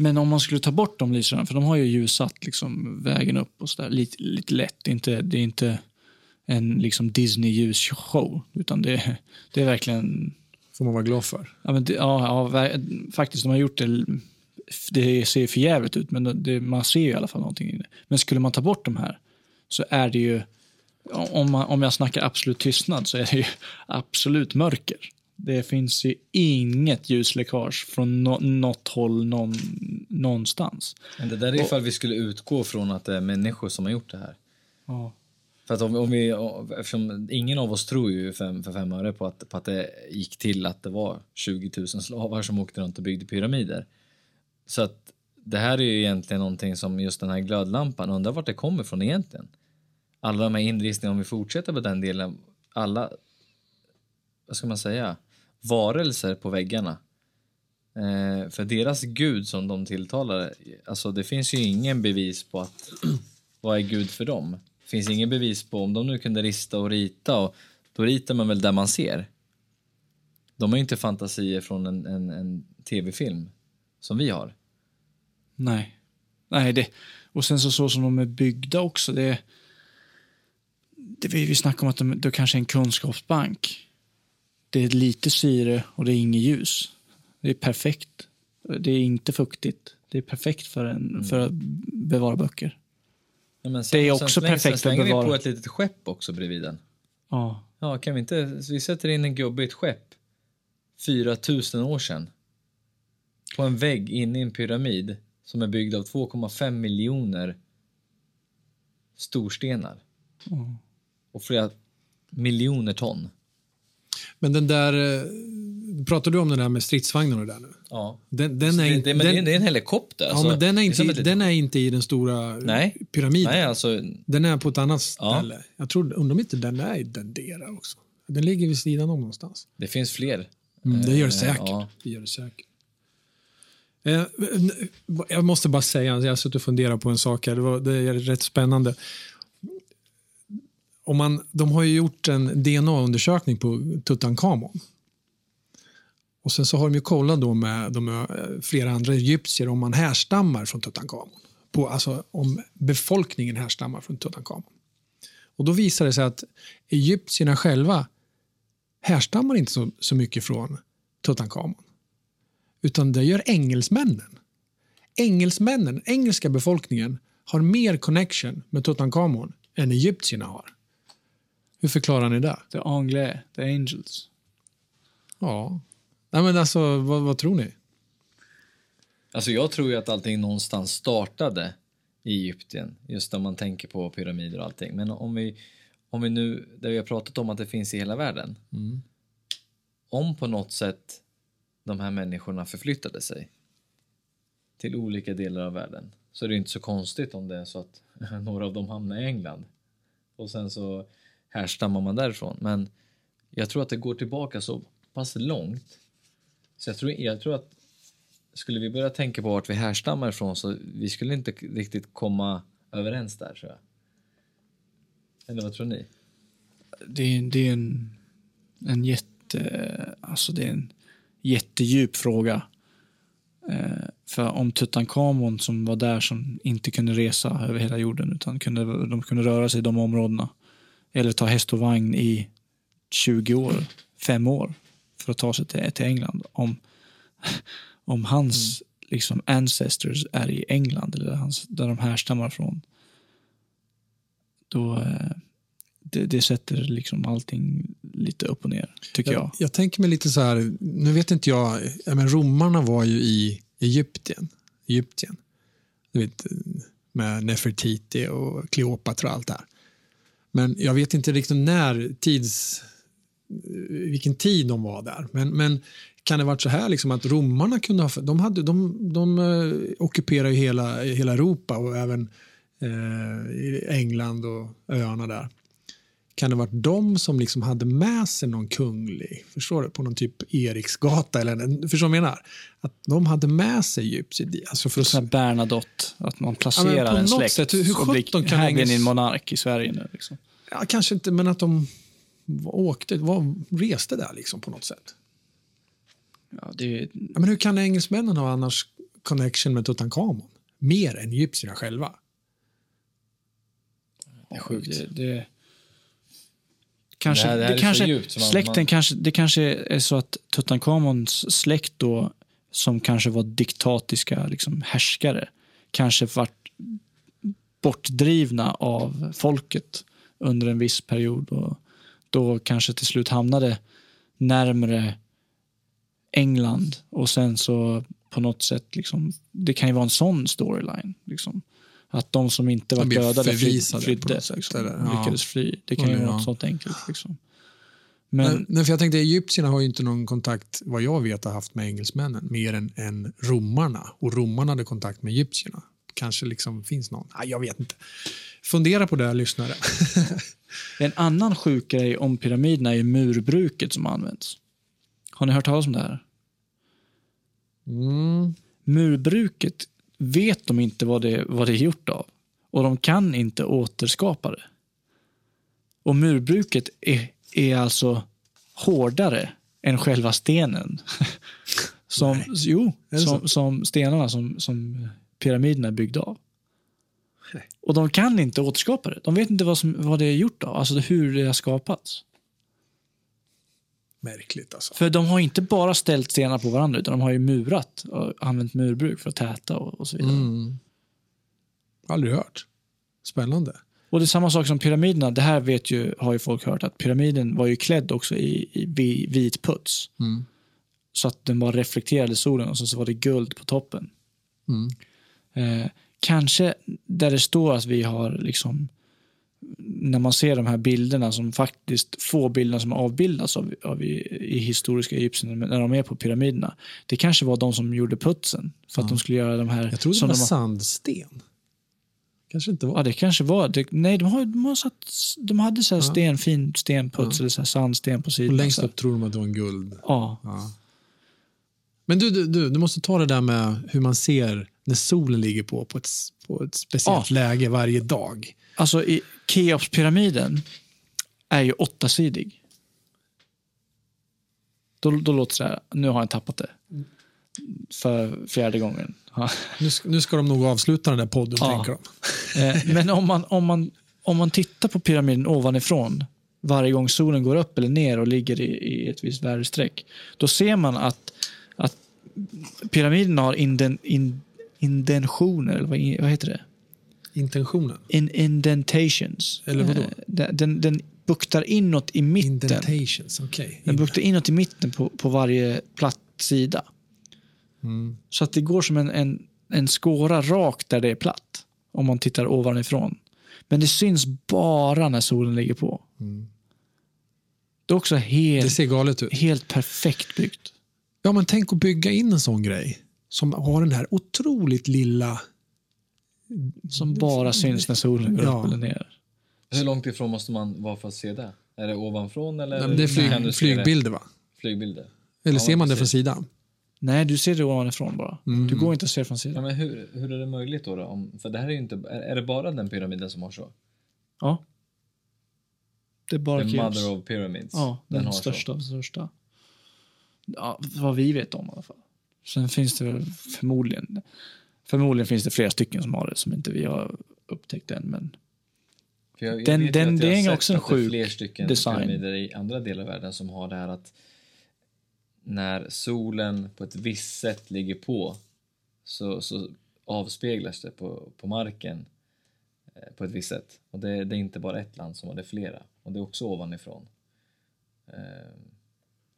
S3: Men om man skulle ta bort de lysrören, för de har ju ljussatt liksom vägen upp och sådär lite, lite lätt. Det är inte, det är inte en liksom Disney-ljusshow, utan det, det är verkligen...
S1: får man vara glad för.
S3: Ja, men det, ja, ja, faktiskt, de har gjort det... Det ser för jävligt ut, men det, man ser ju i alla fall någonting i det. Men skulle man ta bort de här så är det ju... Om, man, om jag snackar absolut tystnad så är det ju absolut mörker. Det finns ju inget ljusläckage från no, något håll någon, någonstans.
S2: Men det där är ifall vi skulle utgå från att det är människor som har gjort det här.
S3: Ja.
S2: För att om, om vi, eftersom ingen av oss tror ju fem, för fem öre på att, på att det gick till att det var 20 000 slavar som åkte runt och byggde pyramider. Så att det här är ju egentligen någonting som just den här glödlampan, undrar vart det kommer ifrån egentligen. Alla de här inristningarna, om vi fortsätter på den delen, alla, vad ska man säga, varelser på väggarna. Eh, för deras gud som de tilltalar, alltså det finns ju ingen bevis på att vad är Gud för dem? Det finns ingen bevis på om de nu kunde rista och rita och då ritar man väl där man ser. De har ju inte fantasier från en, en, en tv-film som vi har.
S3: Nej. Nej, det, och sen så, så som de är byggda också. Det, det vi, vi snackar om att de, det kanske är en kunskapsbank. Det är lite syre och det är inget ljus. Det är perfekt. Det är inte fuktigt. Det är perfekt för, en, för att bevara böcker.
S2: Ja, men
S3: Det är
S2: sen
S3: också
S2: slänger-
S3: perfekt
S2: sen
S3: att
S2: slänger vi
S3: bevara.
S2: på ett litet skepp också bredvid den.
S3: Ja.
S2: Ja, kan vi inte, vi sätter in en gubbe i ett skepp 4000 år sedan. På en vägg inne i en pyramid som är byggd av 2,5 miljoner storstenar.
S3: Ja.
S2: Och flera miljoner ton.
S1: Men den där, eh, pratar du om den där med stridsvagnen och det där nu?
S2: Ja.
S1: Den, den är,
S2: det, det,
S1: den,
S2: det, är- är en helikopter.
S1: ja,
S2: alltså.
S1: men den är, inte,
S2: litet-
S1: den är inte i den stora
S2: Nej.
S1: pyramiden.
S2: Nej, alltså,
S1: Den är på ett annat
S2: Ja.
S1: ställe. Jag tror, undrar om inte den är i Dendera också. Den ligger vid sidan om någonstans.
S2: det finns fler.
S1: Mm, det gör det
S2: Eh,
S1: säkert.
S2: ja.
S1: Det gör det säkert. Eh, jag måste bara säga, jag har suttit och funderat på en sak här. Det, var, det är rätt spännande. Om man, de har ju gjort en DNA-undersökning på Tutankhamon. Och sen så har de ju kollat då med de, eh, flera andra egyptier om man härstammar från Tutankhamon. På, alltså om befolkningen härstammar från Tutankhamon. Och då visar det sig att egyptierna själva härstammar inte så, så mycket från Tutankhamon. Utan det gör engelsmännen. Engelsmännen, engelska befolkningen, har mer connection med Tutankhamon än egyptierna har. Hur förklarar ni det?
S3: The Anglais, The Angels.
S1: Ja. Nej, men alltså, vad, vad tror ni?
S2: Alltså jag tror ju att allting någonstans startade i Egypten, just när man tänker på pyramider och allting. Men om vi, om vi nu, där vi har pratat om att det finns i hela världen. Om på något sätt de här människorna förflyttade sig till olika delar av världen så är det inte så konstigt om det är så att några av dem hamnar i England och sen så härstammar man därifrån. Men jag tror att det går tillbaka så pass långt så jag tror, jag tror att skulle vi börja tänka på vart vi härstammar ifrån så vi skulle inte riktigt komma överens där tror jag. Eller vad tror ni?
S3: Det är, det är en, en jätte... Alltså det är en jättedjup fråga. Eh, för om Tutankhamon som var där som inte kunde resa över hela jorden utan kunde, de kunde röra sig i de områdena eller ta häst och vagn i 20 år, fem år för att ta sig till, till England. Om, om hans liksom ancestors är i England eller hans, där de härstammar från då eh, det, det sätter liksom allting lite upp och ner, tycker jag.
S1: Jag, jag tänker mig lite så här, nu vet inte jag, ja, men romarna var ju i Egypten. Egypten. Du vet, med Nefertiti och Kleopatra och allt det här. Men jag vet inte riktigt när tids, vilken tid de var där. Men, men kan det varit så här liksom att romarna kunde ha, de, hade, de, de eh, ockuperade ju hela, hela Europa och även eh, England och öarna där. Kan det varit de som liksom hade med sig någon kunglig, förstår du, på någon typ Eriksgata eller en, förstår du vad jag menar? Att de hade med sig Egypten, alltså för att
S3: Bernadotte, att man
S1: Ja,
S3: placerar
S1: på
S3: en släkt.
S1: sätt, hur- sjutton kan
S3: här blir ni en monark i Sverige nu. Liksom.
S1: Ja, kanske inte, men att de åkte, var, reste där liksom på något sätt.
S3: Ja, det,
S1: Ja, men hur kan engelsmännen ha annars connection med Tutankhamon? Mer än egyptierna själva.
S3: det är sjukt. Det, det, kanske,
S2: Det det
S3: kanske,
S2: djupt
S3: släkten
S2: man-
S3: kanske, det kanske är så att Tutankhamons släkt då, som kanske var diktatiska liksom, härskare, kanske vart bortdrivna av folket under en viss period och då kanske till slut hamnade närmre England och sen så på något sätt, liksom, det kan ju vara en sån storyline. Liksom. Att de som inte var dödade flydde,
S1: sätt,
S3: liksom,
S1: eller?
S3: Lyckades fly. Det kan ju vara något sånt enkelt. Liksom.
S1: Men,
S3: Men,
S1: för jag tänkte, egyptierna har ju inte någon kontakt, vad jag vet, har haft med engelsmännen, mer än, än romarna. Och romarna hade kontakt med egyptierna. Kanske liksom finns någon. Nej, jag vet inte. Fundera på det, lyssnare.
S3: en annan sjuk grej om pyramiderna är murbruket som används. Har ni hört talas om det här?
S1: Mm.
S3: Murbruket vet de inte vad det, vad det är gjort av. Och de kan inte återskapa det. Och murbruket är, är alltså hårdare än själva stenen. som,
S1: Nej.
S3: jo, som, som stenarna som, som pyramiderna är byggda av.
S1: Nej.
S3: Och de kan inte återskapa det. De vet inte vad, som, vad det är gjort av, alltså hur det har skapats.
S1: Märkligt alltså.
S3: För de har inte bara ställt stenar på varandra, utan de har ju murat och använt murbruk för att täta och, och så vidare.
S1: Mm. Aldrig hört. Spännande.
S3: Och det är samma sak som pyramiderna. Det här vet ju, har ju folk hört att pyramiden var ju klädd också i, i vi- vit puts.
S1: Mm.
S3: Så att den bara reflekterade solen och så, så var det guld på toppen.
S1: Mm.
S3: Eh, kanske där det står att vi har liksom när man ser de här bilderna som faktiskt få bilderna som avbildas av, av i, i historiska Egypten när de är på pyramiderna. Det kanske var de som gjorde putsen för att
S1: Ja.
S3: de skulle göra de här.
S1: Jag trodde det var
S3: de
S1: sandsten. Kanske inte var.
S3: Ja, det kanske var. Det, nej, de, har, de, har satt, de hade så här
S1: Ja.
S3: sten, fin stenputs eller så sandsten på
S1: och
S3: sidan.
S1: längst
S3: så här.
S1: upp tror de att det var en guld.
S3: Ja.
S1: Ja. Men du, du, du, du måste ta det där med hur man ser när solen ligger på, på ett, på ett speciellt läge varje dag.
S3: Alltså, i Keopspyramiden är ju åttasidig. Då, då låter det så här, nu har jag tappat det. För fjärde gången.
S1: Nu ska, nu ska de nog avsluta den där podden,
S3: Ja.
S1: tänker de.
S3: Eh, Men om man, om, man, om man tittar på pyramiden ovanifrån varje gång solen går upp eller ner och ligger i, i ett visst väderstreck, då ser man att, att pyramiden har inden, in, intentioner, eller vad, vad heter det?
S1: Intentionen.
S3: In, indentations.
S1: Eller vadå?
S3: Eh, Den, den, den buktar inåt i mitten.
S1: Indentations, okej.
S3: Den buktar inåt i mitten på, på varje platt sida.
S1: Mm.
S3: Så att det går som en, en, en skåra rakt där det är platt. Om man tittar ovanifrån. Men det syns bara när solen ligger på. Det är också
S1: Det
S3: helt,
S1: ser galet ut.
S3: helt perfekt byggt.
S1: Ja, men tänk att bygga in en sån grej som har den här otroligt lilla...
S3: Som bara syns när solen går
S1: Ja.
S3: upp eller ner.
S2: Hur långt ifrån måste man vara för att se det? Är det ovanifrån eller?
S1: Nej, det är
S2: kan du
S1: flyg, flygbilder, va?
S2: Flygbilder.
S1: Eller
S2: Ja,
S1: ser man det från sidan?
S3: Nej, du ser det ovanifrån bara.
S1: Mm.
S3: Du går inte att se från
S2: Ja,
S3: sidan.
S2: men hur, hur är det möjligt då? då? Om, för det här är ju inte, är, är det bara den pyramiden som har så?
S3: Ja. Det är bara
S2: The
S3: Keops.
S2: mother of pyramids.
S3: Ja, den,
S2: har
S3: största av största. Ja, vad vi vet om i alla fall. Sen finns det väl förmodligen, förmodligen finns det flera stycken som har det som inte vi har upptäckt än. Men Den- den-
S2: att
S3: det är också en sjuk
S2: fler stycken
S3: design.
S2: i andra delar av världen som har det här att när solen på ett visst sätt ligger på så, så avspeglas det på, på marken eh, på ett visst sätt. Och det, det är inte bara ett land som har det, flera. Och det är också ovanifrån. Eh,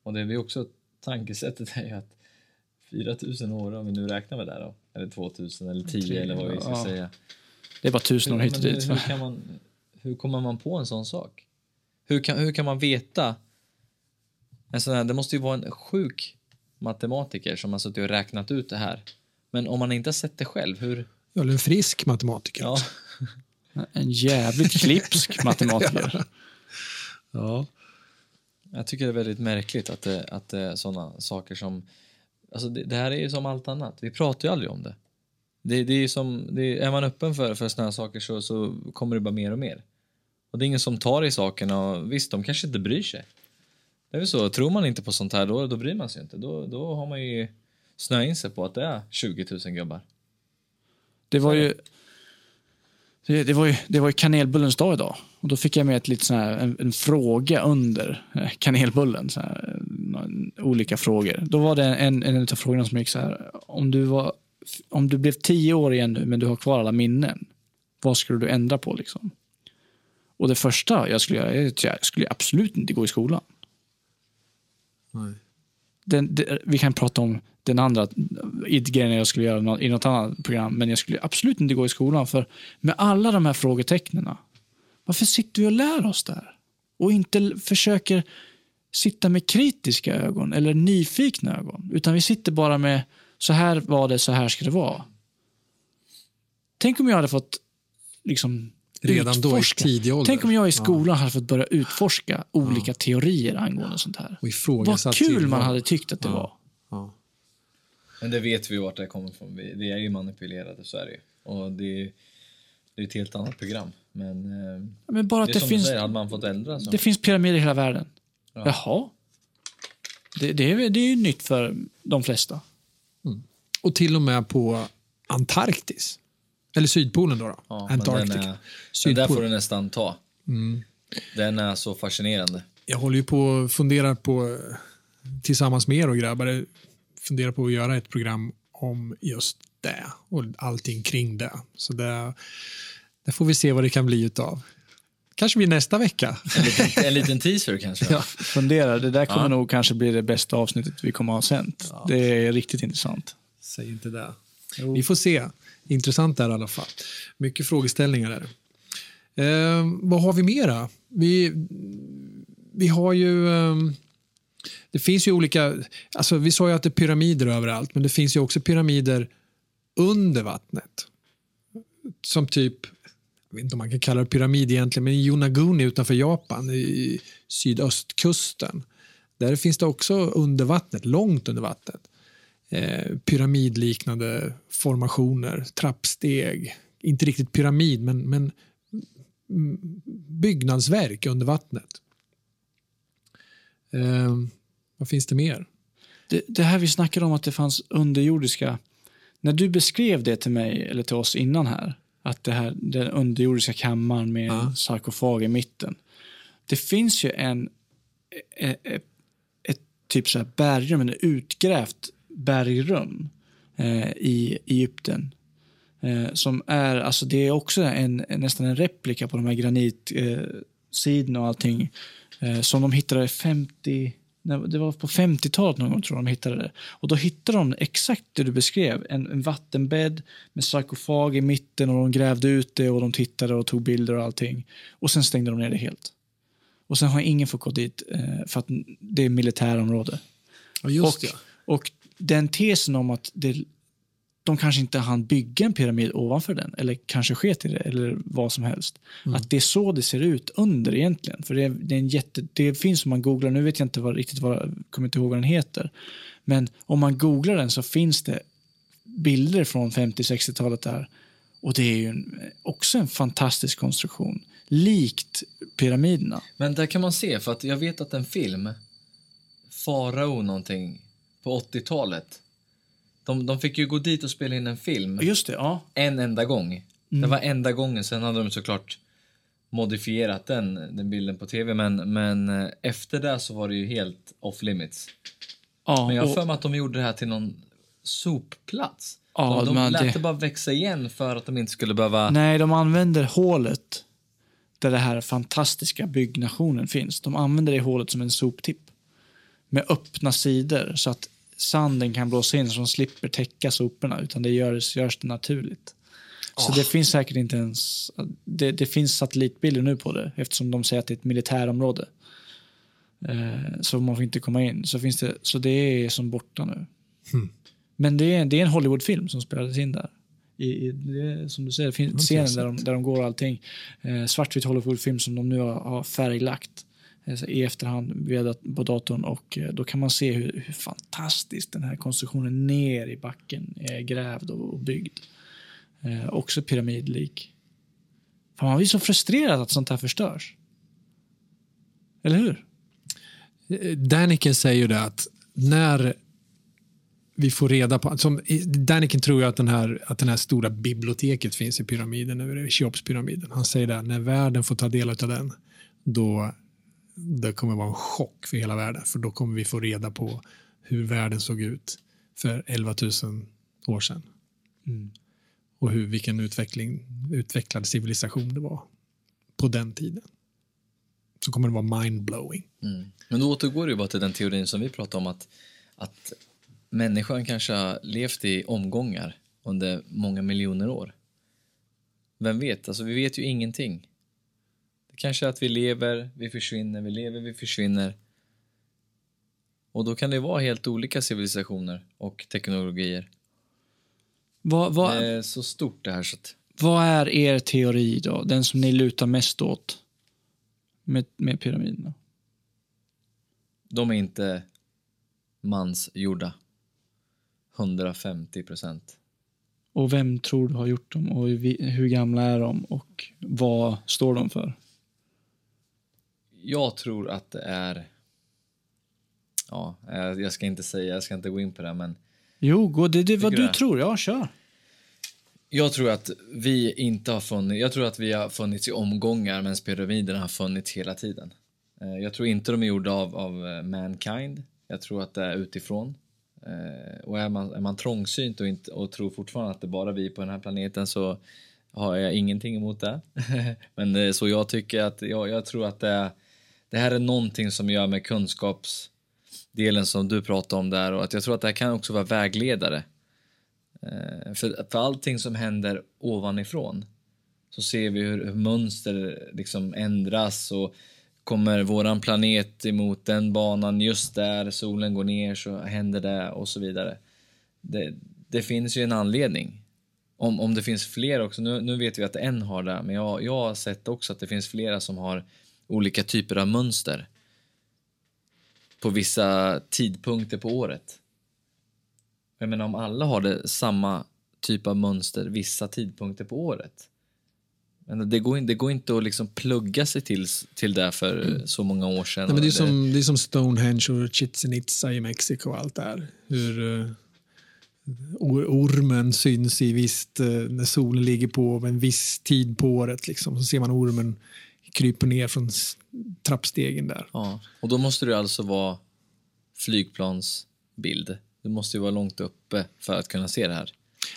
S2: och det är också tankesättet är ju att 4000 år, om vi nu räknar med det då, eller 2000 eller 10 eller vad vi ska
S3: Ja.
S2: säga.
S3: det är bara tusen år
S2: Hur-
S3: hit och dit.
S2: Hur, hur, kan man, hur kommer man på en sån sak? Hur kan, hur kan man veta? En sån här, det måste ju vara en sjuk matematiker som har suttit och räknat ut det här. Men om man inte har sett det själv, hur...
S1: Eller en frisk matematiker.
S2: Ja,
S3: En jävligt klipsk matematiker.
S1: Ja.
S2: jag tycker det är väldigt märkligt att det, att det är sådana saker som... Alltså det, det här är ju som allt annat. Vi pratar ju aldrig om det. Det, det är ju som, det, är man öppen för, för här saker så, så kommer det bara mer och mer. Och det är ingen som tar i sakerna och visst, de kanske inte bryr sig. Det är väl så, tror man inte på sånt här då, då bryr man sig inte. Då, då har man ju snöat in sig på att det är 20 000 gubbar.
S3: Det var ju det, det, var ju, det var ju kanelbullens dag idag. Och då fick jag med ett lite sån här, en, en fråga under eh, kanelbullen. Så här, olika frågor. Då var det en, en av frågorna som gick så här. Om du, var, om du blev tio år igen nu, men du har kvar alla minnen. Vad skulle du ändra på? Liksom? Och det första jag skulle göra är att jag skulle absolut inte gå i skolan.
S1: Nej.
S3: Den, det, vi kan prata om den andra grejen jag skulle göra i något annat program, men jag skulle absolut inte gå i skolan. För med alla de här frågetecknen, varför sitter vi och lär oss där? Och inte försöker sitta med kritiska ögon eller nyfikna ögon. Utan vi sitter bara med, så här var det, så här ska det vara. Tänk om jag hade fått liksom
S1: Redan då i
S3: utforska.
S1: tidig ålder.
S3: Tänk om jag i skolan hade fått börja utforska olika teorier angående sånt här.
S1: Och
S3: Vad kul man hade tyckt att det var.
S1: Ja.
S2: Men det vet vi vart det kommer ifrån. Vi, är ju manipulerade, så är det. Och det, är- det är ett helt annat program. Men eh,
S3: Men bara
S2: det
S3: att det, finns,
S2: säger, hade man fått äldra så.
S3: det finns pyramider i hela världen.
S2: Ja.
S3: Jaha. Det, det, är, det är ju nytt för de flesta.
S1: Och till och med på Antarktis. Eller Sydpolen då. då.
S2: Ja, men
S1: Antarktika.
S2: Den, är, den där får du nästan ta.
S1: Mm.
S2: Den är så fascinerande.
S1: Jag håller ju på och funderar på, tillsammans med er och grabbar, funderar på att göra ett program om just det och allting kring det. Så det, det får vi se vad det kan bli utav. Kanske blir nästa vecka.
S2: En liten, en liten teaser kanske.
S1: Ja.
S3: Fundera, det där kommer
S2: Ja.
S3: nog kanske bli det bästa avsnittet vi kommer att ha sänt. Det är riktigt intressant.
S1: Säg inte det. Vi får se. Intressant där i alla fall. Mycket frågeställningar där. Eh, vad har vi mera? Vi, vi har ju... Eh, det finns ju olika... Alltså vi sa ju att det är pyramider överallt, men det finns ju också pyramider under vattnet. Som typ, jag vet inte om man kan kalla det pyramid egentligen, men i Yonaguni utanför Japan, i sydöstkusten. Där finns det också under vattnet, långt under vattnet eh, pyramidliknande formationer, trappsteg. Inte riktigt pyramid, men, men byggnadsverk under vattnet. Eh, vad finns det mer?
S3: Det, det här vi snackade om att det fanns underjordiska. När du beskrev det till mig, eller till oss innan här, att det här, den underjordiska kammaren med
S1: Ja.
S3: en sarkofag i mitten. Det finns ju en, ett, ett, ett typ så här bergrum, en utgrävt bergrum eh, i Egypten. Eh, som är, alltså det är också en, nästan en replika på de här granit, eh, och allting eh, som de hittade 50... Det var på 50-talet någon gång tror jag de hittade det. Och då hittade de exakt det du beskrev. En, en vattenbädd med sarkofag i mitten och de grävde ut det och de tittade och tog bilder och allting. Och sen stängde de ner det helt. Och sen har ingen fått gå dit eh, för att det är militärområde.
S1: Ja, just
S3: och,
S1: det.
S3: och den tesen om att det, de kanske inte hann bygga en pyramid ovanför den eller kanske sket i det eller vad som helst. Att det är så det ser ut under egentligen. För det, är, det, är en jätte, det finns om man googlar, nu vet jag inte vad, riktigt vad, kommer inte ihåg vad den heter. Men om man googlar den så finns det bilder från 50-60-talet där. Och det är ju en, också en fantastisk konstruktion. Likt pyramiderna.
S2: Men där kan man se, för att jag vet att en film, Farao någonting, på 80-talet. De, de fick ju gå dit och spela in en film
S3: Just det, ja.
S2: en enda gång. Det var enda gången, sen hade de såklart modifierat den, den bilden på tv. Men, men eh, efter det så var det ju helt off limits.
S3: ja
S2: Men jag har för mig att de gjorde det här till någon sopplats.
S3: Ja,
S2: de de lät
S3: det-
S2: det bara växa igen för att de inte skulle behöva...
S3: Nej, de använder hålet där det här fantastiska byggnationen finns. De använder det hålet som en soptipp med öppna sidor så att sanden kan blåsa in så de slipper täcka soporna utan det görs, görs det naturligt. Så det finns säkert inte ens... Det, det finns satellitbilder nu på det eftersom de säger att det är ett militärområde. Eh, så man får inte komma in. Så, finns det, så det är som borta nu. Men det är, det är en Hollywoodfilm som spelades in där. I, i, det som du säger, det finns scenen där de, där de går och allting. Eh, svartvit Hollywoodfilm som de nu har, har färglagt Eh, i efterhand via på datorn. Och eh, då kan man se hur, hur fantastiskt den här konstruktionen ner i backen är grävd och, byggd. Eh, också pyramidlik. Fan, man blir så frustrerad att sånt här förstörs. Eller hur?
S1: Eh, Daniken säger ju det att när vi får reda på... Som, Daniken tror ju att den, här, att den här stora biblioteket finns i pyramiden, Cheopspyramiden. Han säger det, när världen får ta del av den, då det kommer vara en chock för hela världen. För då kommer vi få reda på hur världen såg ut för 11 000 år sedan. Och hur, vilken utveckling, utvecklad civilisation det var på den tiden. Så kommer det vara mindblowing.
S2: Mm. Men då återgår det bara till den teorin som vi pratade om att, att människan kanske har levt i omgångar under många miljoner år. Vem vet? Alltså, vi vet ju ingenting. Kanske att vi lever, vi försvinner, vi lever, vi försvinner. Och då kan det vara helt olika civilisationer och teknologier.
S3: Vad, vad,
S2: Det är så stort det här så att
S3: Vad är er teori då? Den som ni lutar mest åt med, med pyramiderna?
S2: de är inte mansgjorda. 150 procent.
S3: Och vem tror du har gjort dem? Och hur gamla är de? Och vad står de för?
S2: Jag tror att det är... Ja, jag jag ska inte säga, jag ska inte gå in på det, men
S3: Jo, gå, det är vad du
S2: du?
S3: tror. Ja, kör.
S2: jag tror att vi inte har funnits, jag tror att vi har funnits i omgångar medan pyramiderna har funnits hela tiden. Eh, Jag tror inte de är gjorda av, av eh, mankind. Jag tror att det är utifrån. Eh, Och är man, är man trångsynt och, inte, och tror fortfarande att det bara är vi på den här planeten så har jag ingenting emot det. Men det så jag tycker att jag, jag tror att det, är, det här är någonting som gör med kunskapsdelen som du pratade om där och att jag tror att det här kan också vara vägledare. Eh, För, för allting som händer ovanifrån så ser vi hur, hur mönster liksom ändras och kommer våran planet emot den banan just där solen går ner så händer det och så vidare. Det, det finns ju en anledning. Om, om det finns fler också, nu, nu vet vi att en har det, men jag, jag har sett också att det finns flera som har olika typer av mönster på vissa tidpunkter på året. Jag menar om alla har det samma typ av mönster vissa tidpunkter på året. Men det går, in, det går inte att liksom plugga sig till, till det för så många år sedan.
S1: Nej, men det, är som, det är som Stonehenge och Chichen Itza i Mexiko och allt där. Hur uh, ormen syns i visst, eh, när solen ligger på en viss tid på året. Liksom. Så ser man ormen kryper ner från trappstegen där.
S2: Ja, och då måste det alltså vara flygplansbild. Du måste ju vara långt uppe för att kunna se det här.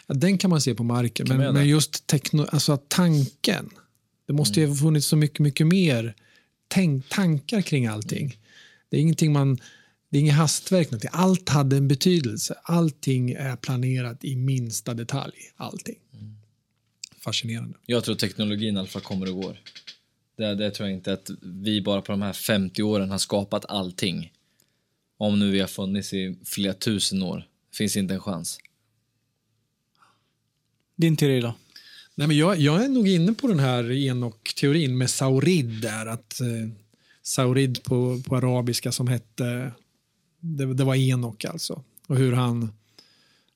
S1: Ja, den kan man se på marken, men, men just tekno, alltså tanken. Det måste ju ha funnits så mycket, mycket mer tänk, tankar kring allting. Det är ingenting man... Det är inget hastverk. Någonting. Allt hade en betydelse. Allting är planerat i minsta detalj. Allting. Fascinerande.
S2: Jag tror teknologin i alla fall kommer och går. Det, det tror jag inte att vi bara på de här 50 åren har skapat allting. Om nu vi har funnits i flera tusen år. Finns inte en chans.
S3: Din teori då?
S1: Nej, men jag, jag är nog inne på den här Enok-teorin med Saurid. Där, att, eh, Saurid på, på arabiska som hette... Det, det var Enok alltså. Och hur han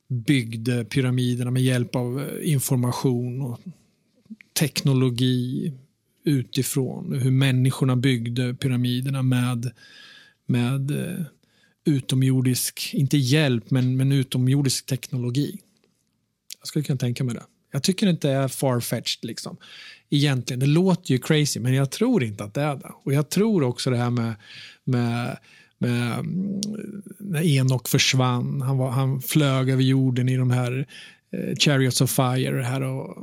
S1: byggde pyramiderna med hjälp av eh, information och teknologi utifrån. Hur människorna byggde pyramiderna med, med eh, utomjordisk, inte hjälp, men, men utomjordisk teknologi. Jag skulle kunna tänka mig det. Jag tycker inte det är farfetched liksom. Egentligen. Det låter ju crazy, men jag tror inte att det är det. Och jag tror också det här med, med, med mm, när Enok försvann. Han, var, han flög över jorden i de här eh, Chariots of Fire här och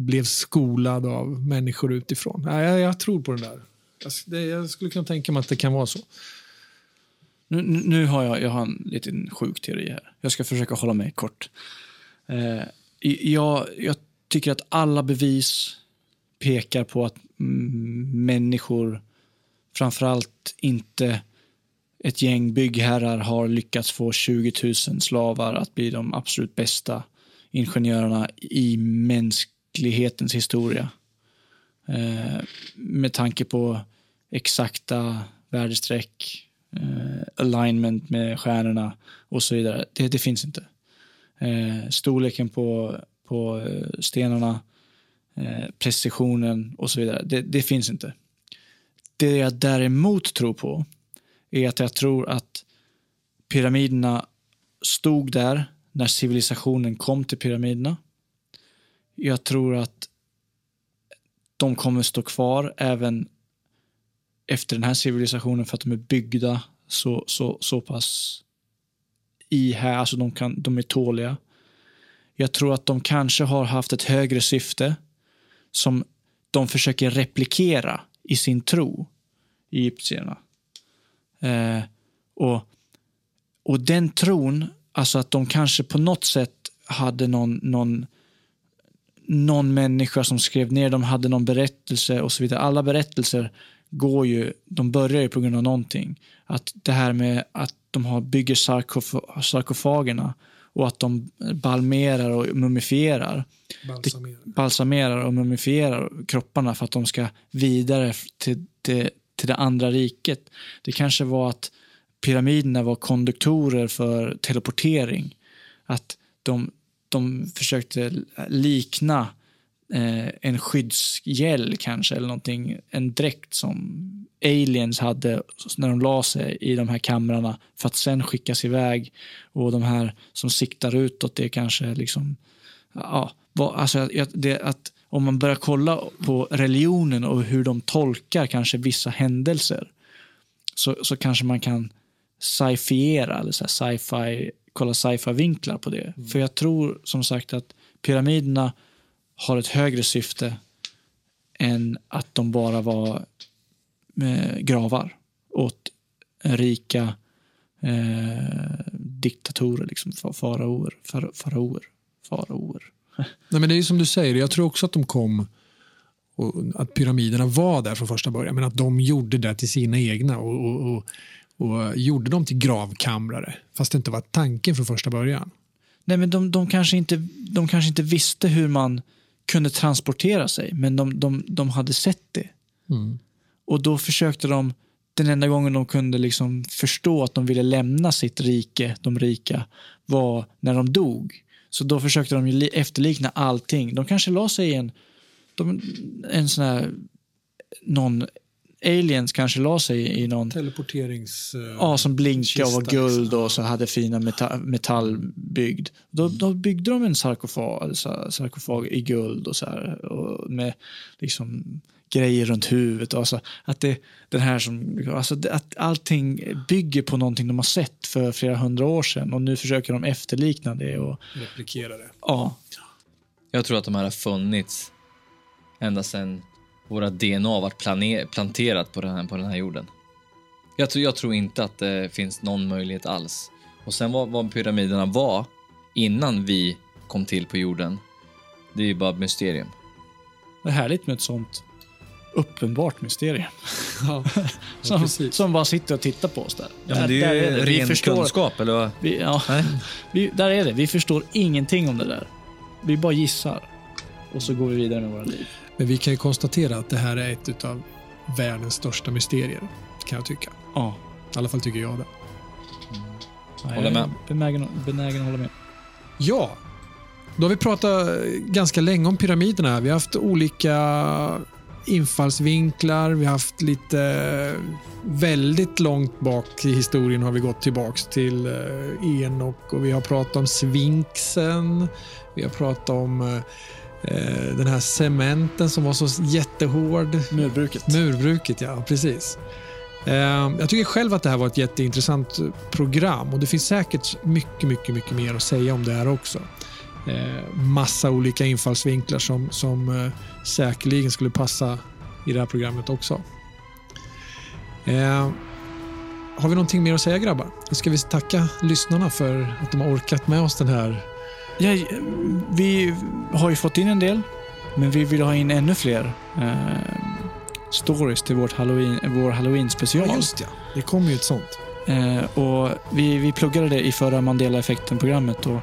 S1: blev skolad av människor utifrån. Ja, jag, jag tror på det där. Jag, det, jag skulle kunna tänka mig att det kan vara så.
S3: Nu, nu har jag, jag har en liten sjuk teori här. Jag ska försöka hålla mig kort. Eh, jag, jag tycker att alla bevis pekar på att människor, framförallt inte ett gäng byggherrar, har lyckats få 20 000 slavar att bli de absolut bästa ingenjörerna i mänsklighetens historia. Eh, med tanke på exakta värdestreck, eh, alignment med stjärnorna och så vidare. Det, det finns inte. Eh, storleken på, på eh, stenarna, eh, precisionen och så vidare. Det, det finns inte. Det jag däremot tror på är att jag tror att pyramiderna stod där när civilisationen kom till pyramiderna. Jag tror att de kommer stå kvar även efter den här civilisationen för att de är byggda så, så, så pass i här, alltså de, kan, de är tåliga. Jag tror att de kanske har haft ett högre syfte som de försöker replikera i sin tro, egyptierna. Eh, och, och den tron, alltså att de kanske på något sätt hade någon, någon, någon människa som skrev ner, de hade någon berättelse och så vidare. Alla berättelser går ju, de börjar ju på grund av någonting. Att det här med att de har, bygger sarkof- sarkofagerna och att de balmerar och mumifierar
S1: Balsamerad.
S3: balsamerar och mumifierar kropparna för att de ska vidare till, till, till det andra riket. Det kanske var att pyramiderna var konduktorer för teleportering. Att de, de försökte likna eh, en skyddsgäll kanske, eller någonting, en dräkt som aliens hade när de la sig i de här kamrarna för att sen skickas iväg. Och de här som siktar utåt, det är kanske liksom ja, vad, alltså, det, att om man börjar kolla på religionen och hur de tolkar kanske vissa händelser så, så kanske man kan sci-fiera eller sci-fi, kolla sci-fi-vinklar på det. För jag tror som sagt att pyramiderna har ett högre syfte än att de bara var eh, gravar åt rika eh, diktatorer, liksom, fa- faraoer. Fara, faraoer. Faraoer.
S1: Nej, men det är som du säger, jag tror också att de kom och att pyramiderna var där från första början, men att de gjorde det till sina egna och, och, och, och gjorde dem till gravkamrare, fast det inte var tanken från första början.
S3: Nej, men de, de, kanske inte, de kanske inte visste hur man kunde transportera sig, men de, de, de hade sett det. Och då försökte de, den enda gången de kunde liksom förstå att de ville lämna sitt rike, de rika, var när de dog. Så då försökte de efterlikna allting. De kanske la sig i en, de, en sån här, någon, aliens kanske la sig i någon
S1: Teleporterings... eh,
S3: Ja, som blinkade och var
S1: Kista,
S3: guld
S1: liksom.
S3: och så hade fina metall, metallbyggd. Då, då byggde de en sarkofag, sarkofag i guld och så här, och med liksom grejer runt huvudet. Och så, att det, den här som, alltså att allting bygger på någonting de har sett för flera hundra år sedan och nu försöker de efterlikna det. Och,
S1: Replikera det.
S3: ja,
S2: Jag tror att de här har funnits ända sedan våra DNA har varit planterat på den, här, på den här jorden. Jag tror, jag tror inte att det finns någon möjlighet alls. Och sen vad, vad pyramiderna var innan vi kom till på jorden, det är ju bara ett mysterium.
S3: Det är härligt med ett sånt uppenbart mysterium.
S1: Ja,
S3: Som,
S1: precis.
S3: som bara sitter och tittar på oss där.
S2: Ja,
S3: Där-
S2: men det
S3: där
S2: är ju
S3: det. Vi
S2: ren
S3: förstår-
S2: kunskap, eller vad?
S3: Vi, ja, vi, där är det. Vi förstår ingenting om det där. Vi bara gissar. Och så går vi vidare med våra liv.
S1: Men vi kan ju konstatera att det här är ett av världens största mysterier, kan jag tycka.
S3: Ja.
S1: I alla fall tycker jag det.
S3: Jag
S2: Håller med.
S3: Benägen, benägen att hålla med.
S1: Ja, då har vi pratat ganska länge om pyramiderna. Vi har haft olika infallsvinklar. Vi har haft lite väldigt långt bak i historien har vi gått tillbaks till eh, Enok och vi har pratat om Sfinxen. Vi har pratat om eh, den här cementen som var så jättehård.
S3: Murbruket.
S1: Murbruket, ja. Precis. Eh, Jag tycker själv att det här var ett jätteintressant program och det finns säkert mycket, mycket, mycket mer att säga om det här också. Eh, Massa olika infallsvinklar som, som eh, säkerligen skulle passa i det här programmet också. Eh, Har vi någonting mer att säga grabbar? Ska vi tacka lyssnarna för att de har orkat med oss den här.
S3: Ja, vi har ju fått in en del, men vi vill ha in ännu fler eh, stories till vårt Halloween, vår Halloween-special.
S1: ja. Det kommer ju ett sånt.
S3: Eh, och vi, vi pluggade det i förra Mandela-effekten-programmet och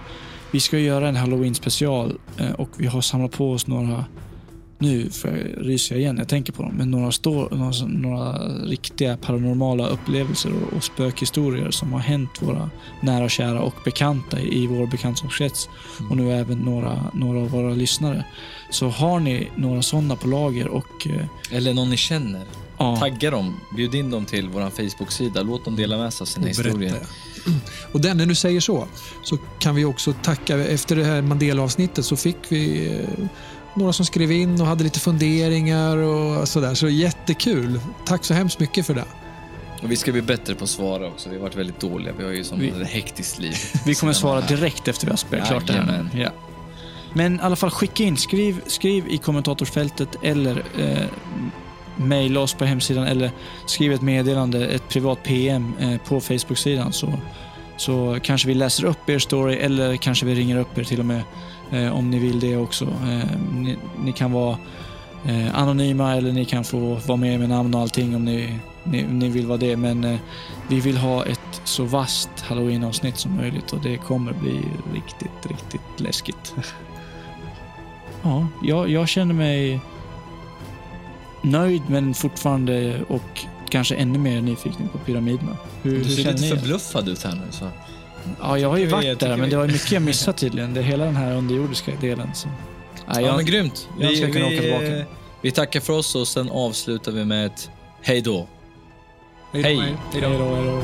S3: vi ska göra en Halloween-special eh, och vi har samlat på oss några, nu får jag igen, jag tänker på dem, men några, stå, några, några riktiga paranormala upplevelser och, och spökhistorier som har hänt våra nära och kära och bekanta i, vår bekantskapskrets och nu även några, några av våra lyssnare. Så har ni några sådana på lager och eh,
S2: Eller någon ni känner.
S3: ja,
S2: Tagga dem, bjud in dem till vår Facebook-sida. Låt dem dela med sig av sina
S1: och
S2: historier.
S1: Och den, när du säger så, så kan vi också tacka. Efter det här Mandela-avsnittet så fick vi eh, några som skrev in och hade lite funderingar och sådär. Så jättekul. Tack så hemskt mycket för det.
S2: Och vi ska bli bättre på att svara också. Vi har varit väldigt dåliga. Vi har ju som
S3: Vi-
S2: ett hektiskt liv.
S3: Vi kommer svara direkt efter vi har spelat klart det här. Ja. Men i alla fall skicka in, skriv, skriv i kommentatorsfältet eller eh, mejla oss på hemsidan eller skriv ett meddelande, ett privat PM eh, på Facebook-sidan så, så kanske vi läser upp er story eller kanske vi ringer upp er till och med om ni vill det också. Eh, ni, ni kan vara eh, anonyma eller ni kan få vara med med namn och allting om ni, ni, ni vill vara det. Men eh, vi vill ha ett så vasst halloween-avsnitt som möjligt och det kommer bli riktigt, riktigt läskigt. ja, jag, jag känner mig nöjd men fortfarande och kanske ännu mer nyfiken på pyramiderna. Hur,
S2: Du
S3: hur
S2: ser
S3: känner
S2: lite förbluffad ut här nu. Så.
S3: Ja, jag har ju
S2: vi-
S3: varit där men
S2: vi-
S3: det var mycket jag missat tydligen. Det är hela den här underjordiska delen. Så. Ja,
S2: Ja,
S3: jag,
S2: men grymt.
S3: jag ska kunna åka tillbaka.
S2: Vi tackar för oss och sen avslutar vi med ett hej då. Hej.
S1: Hej
S3: hej då.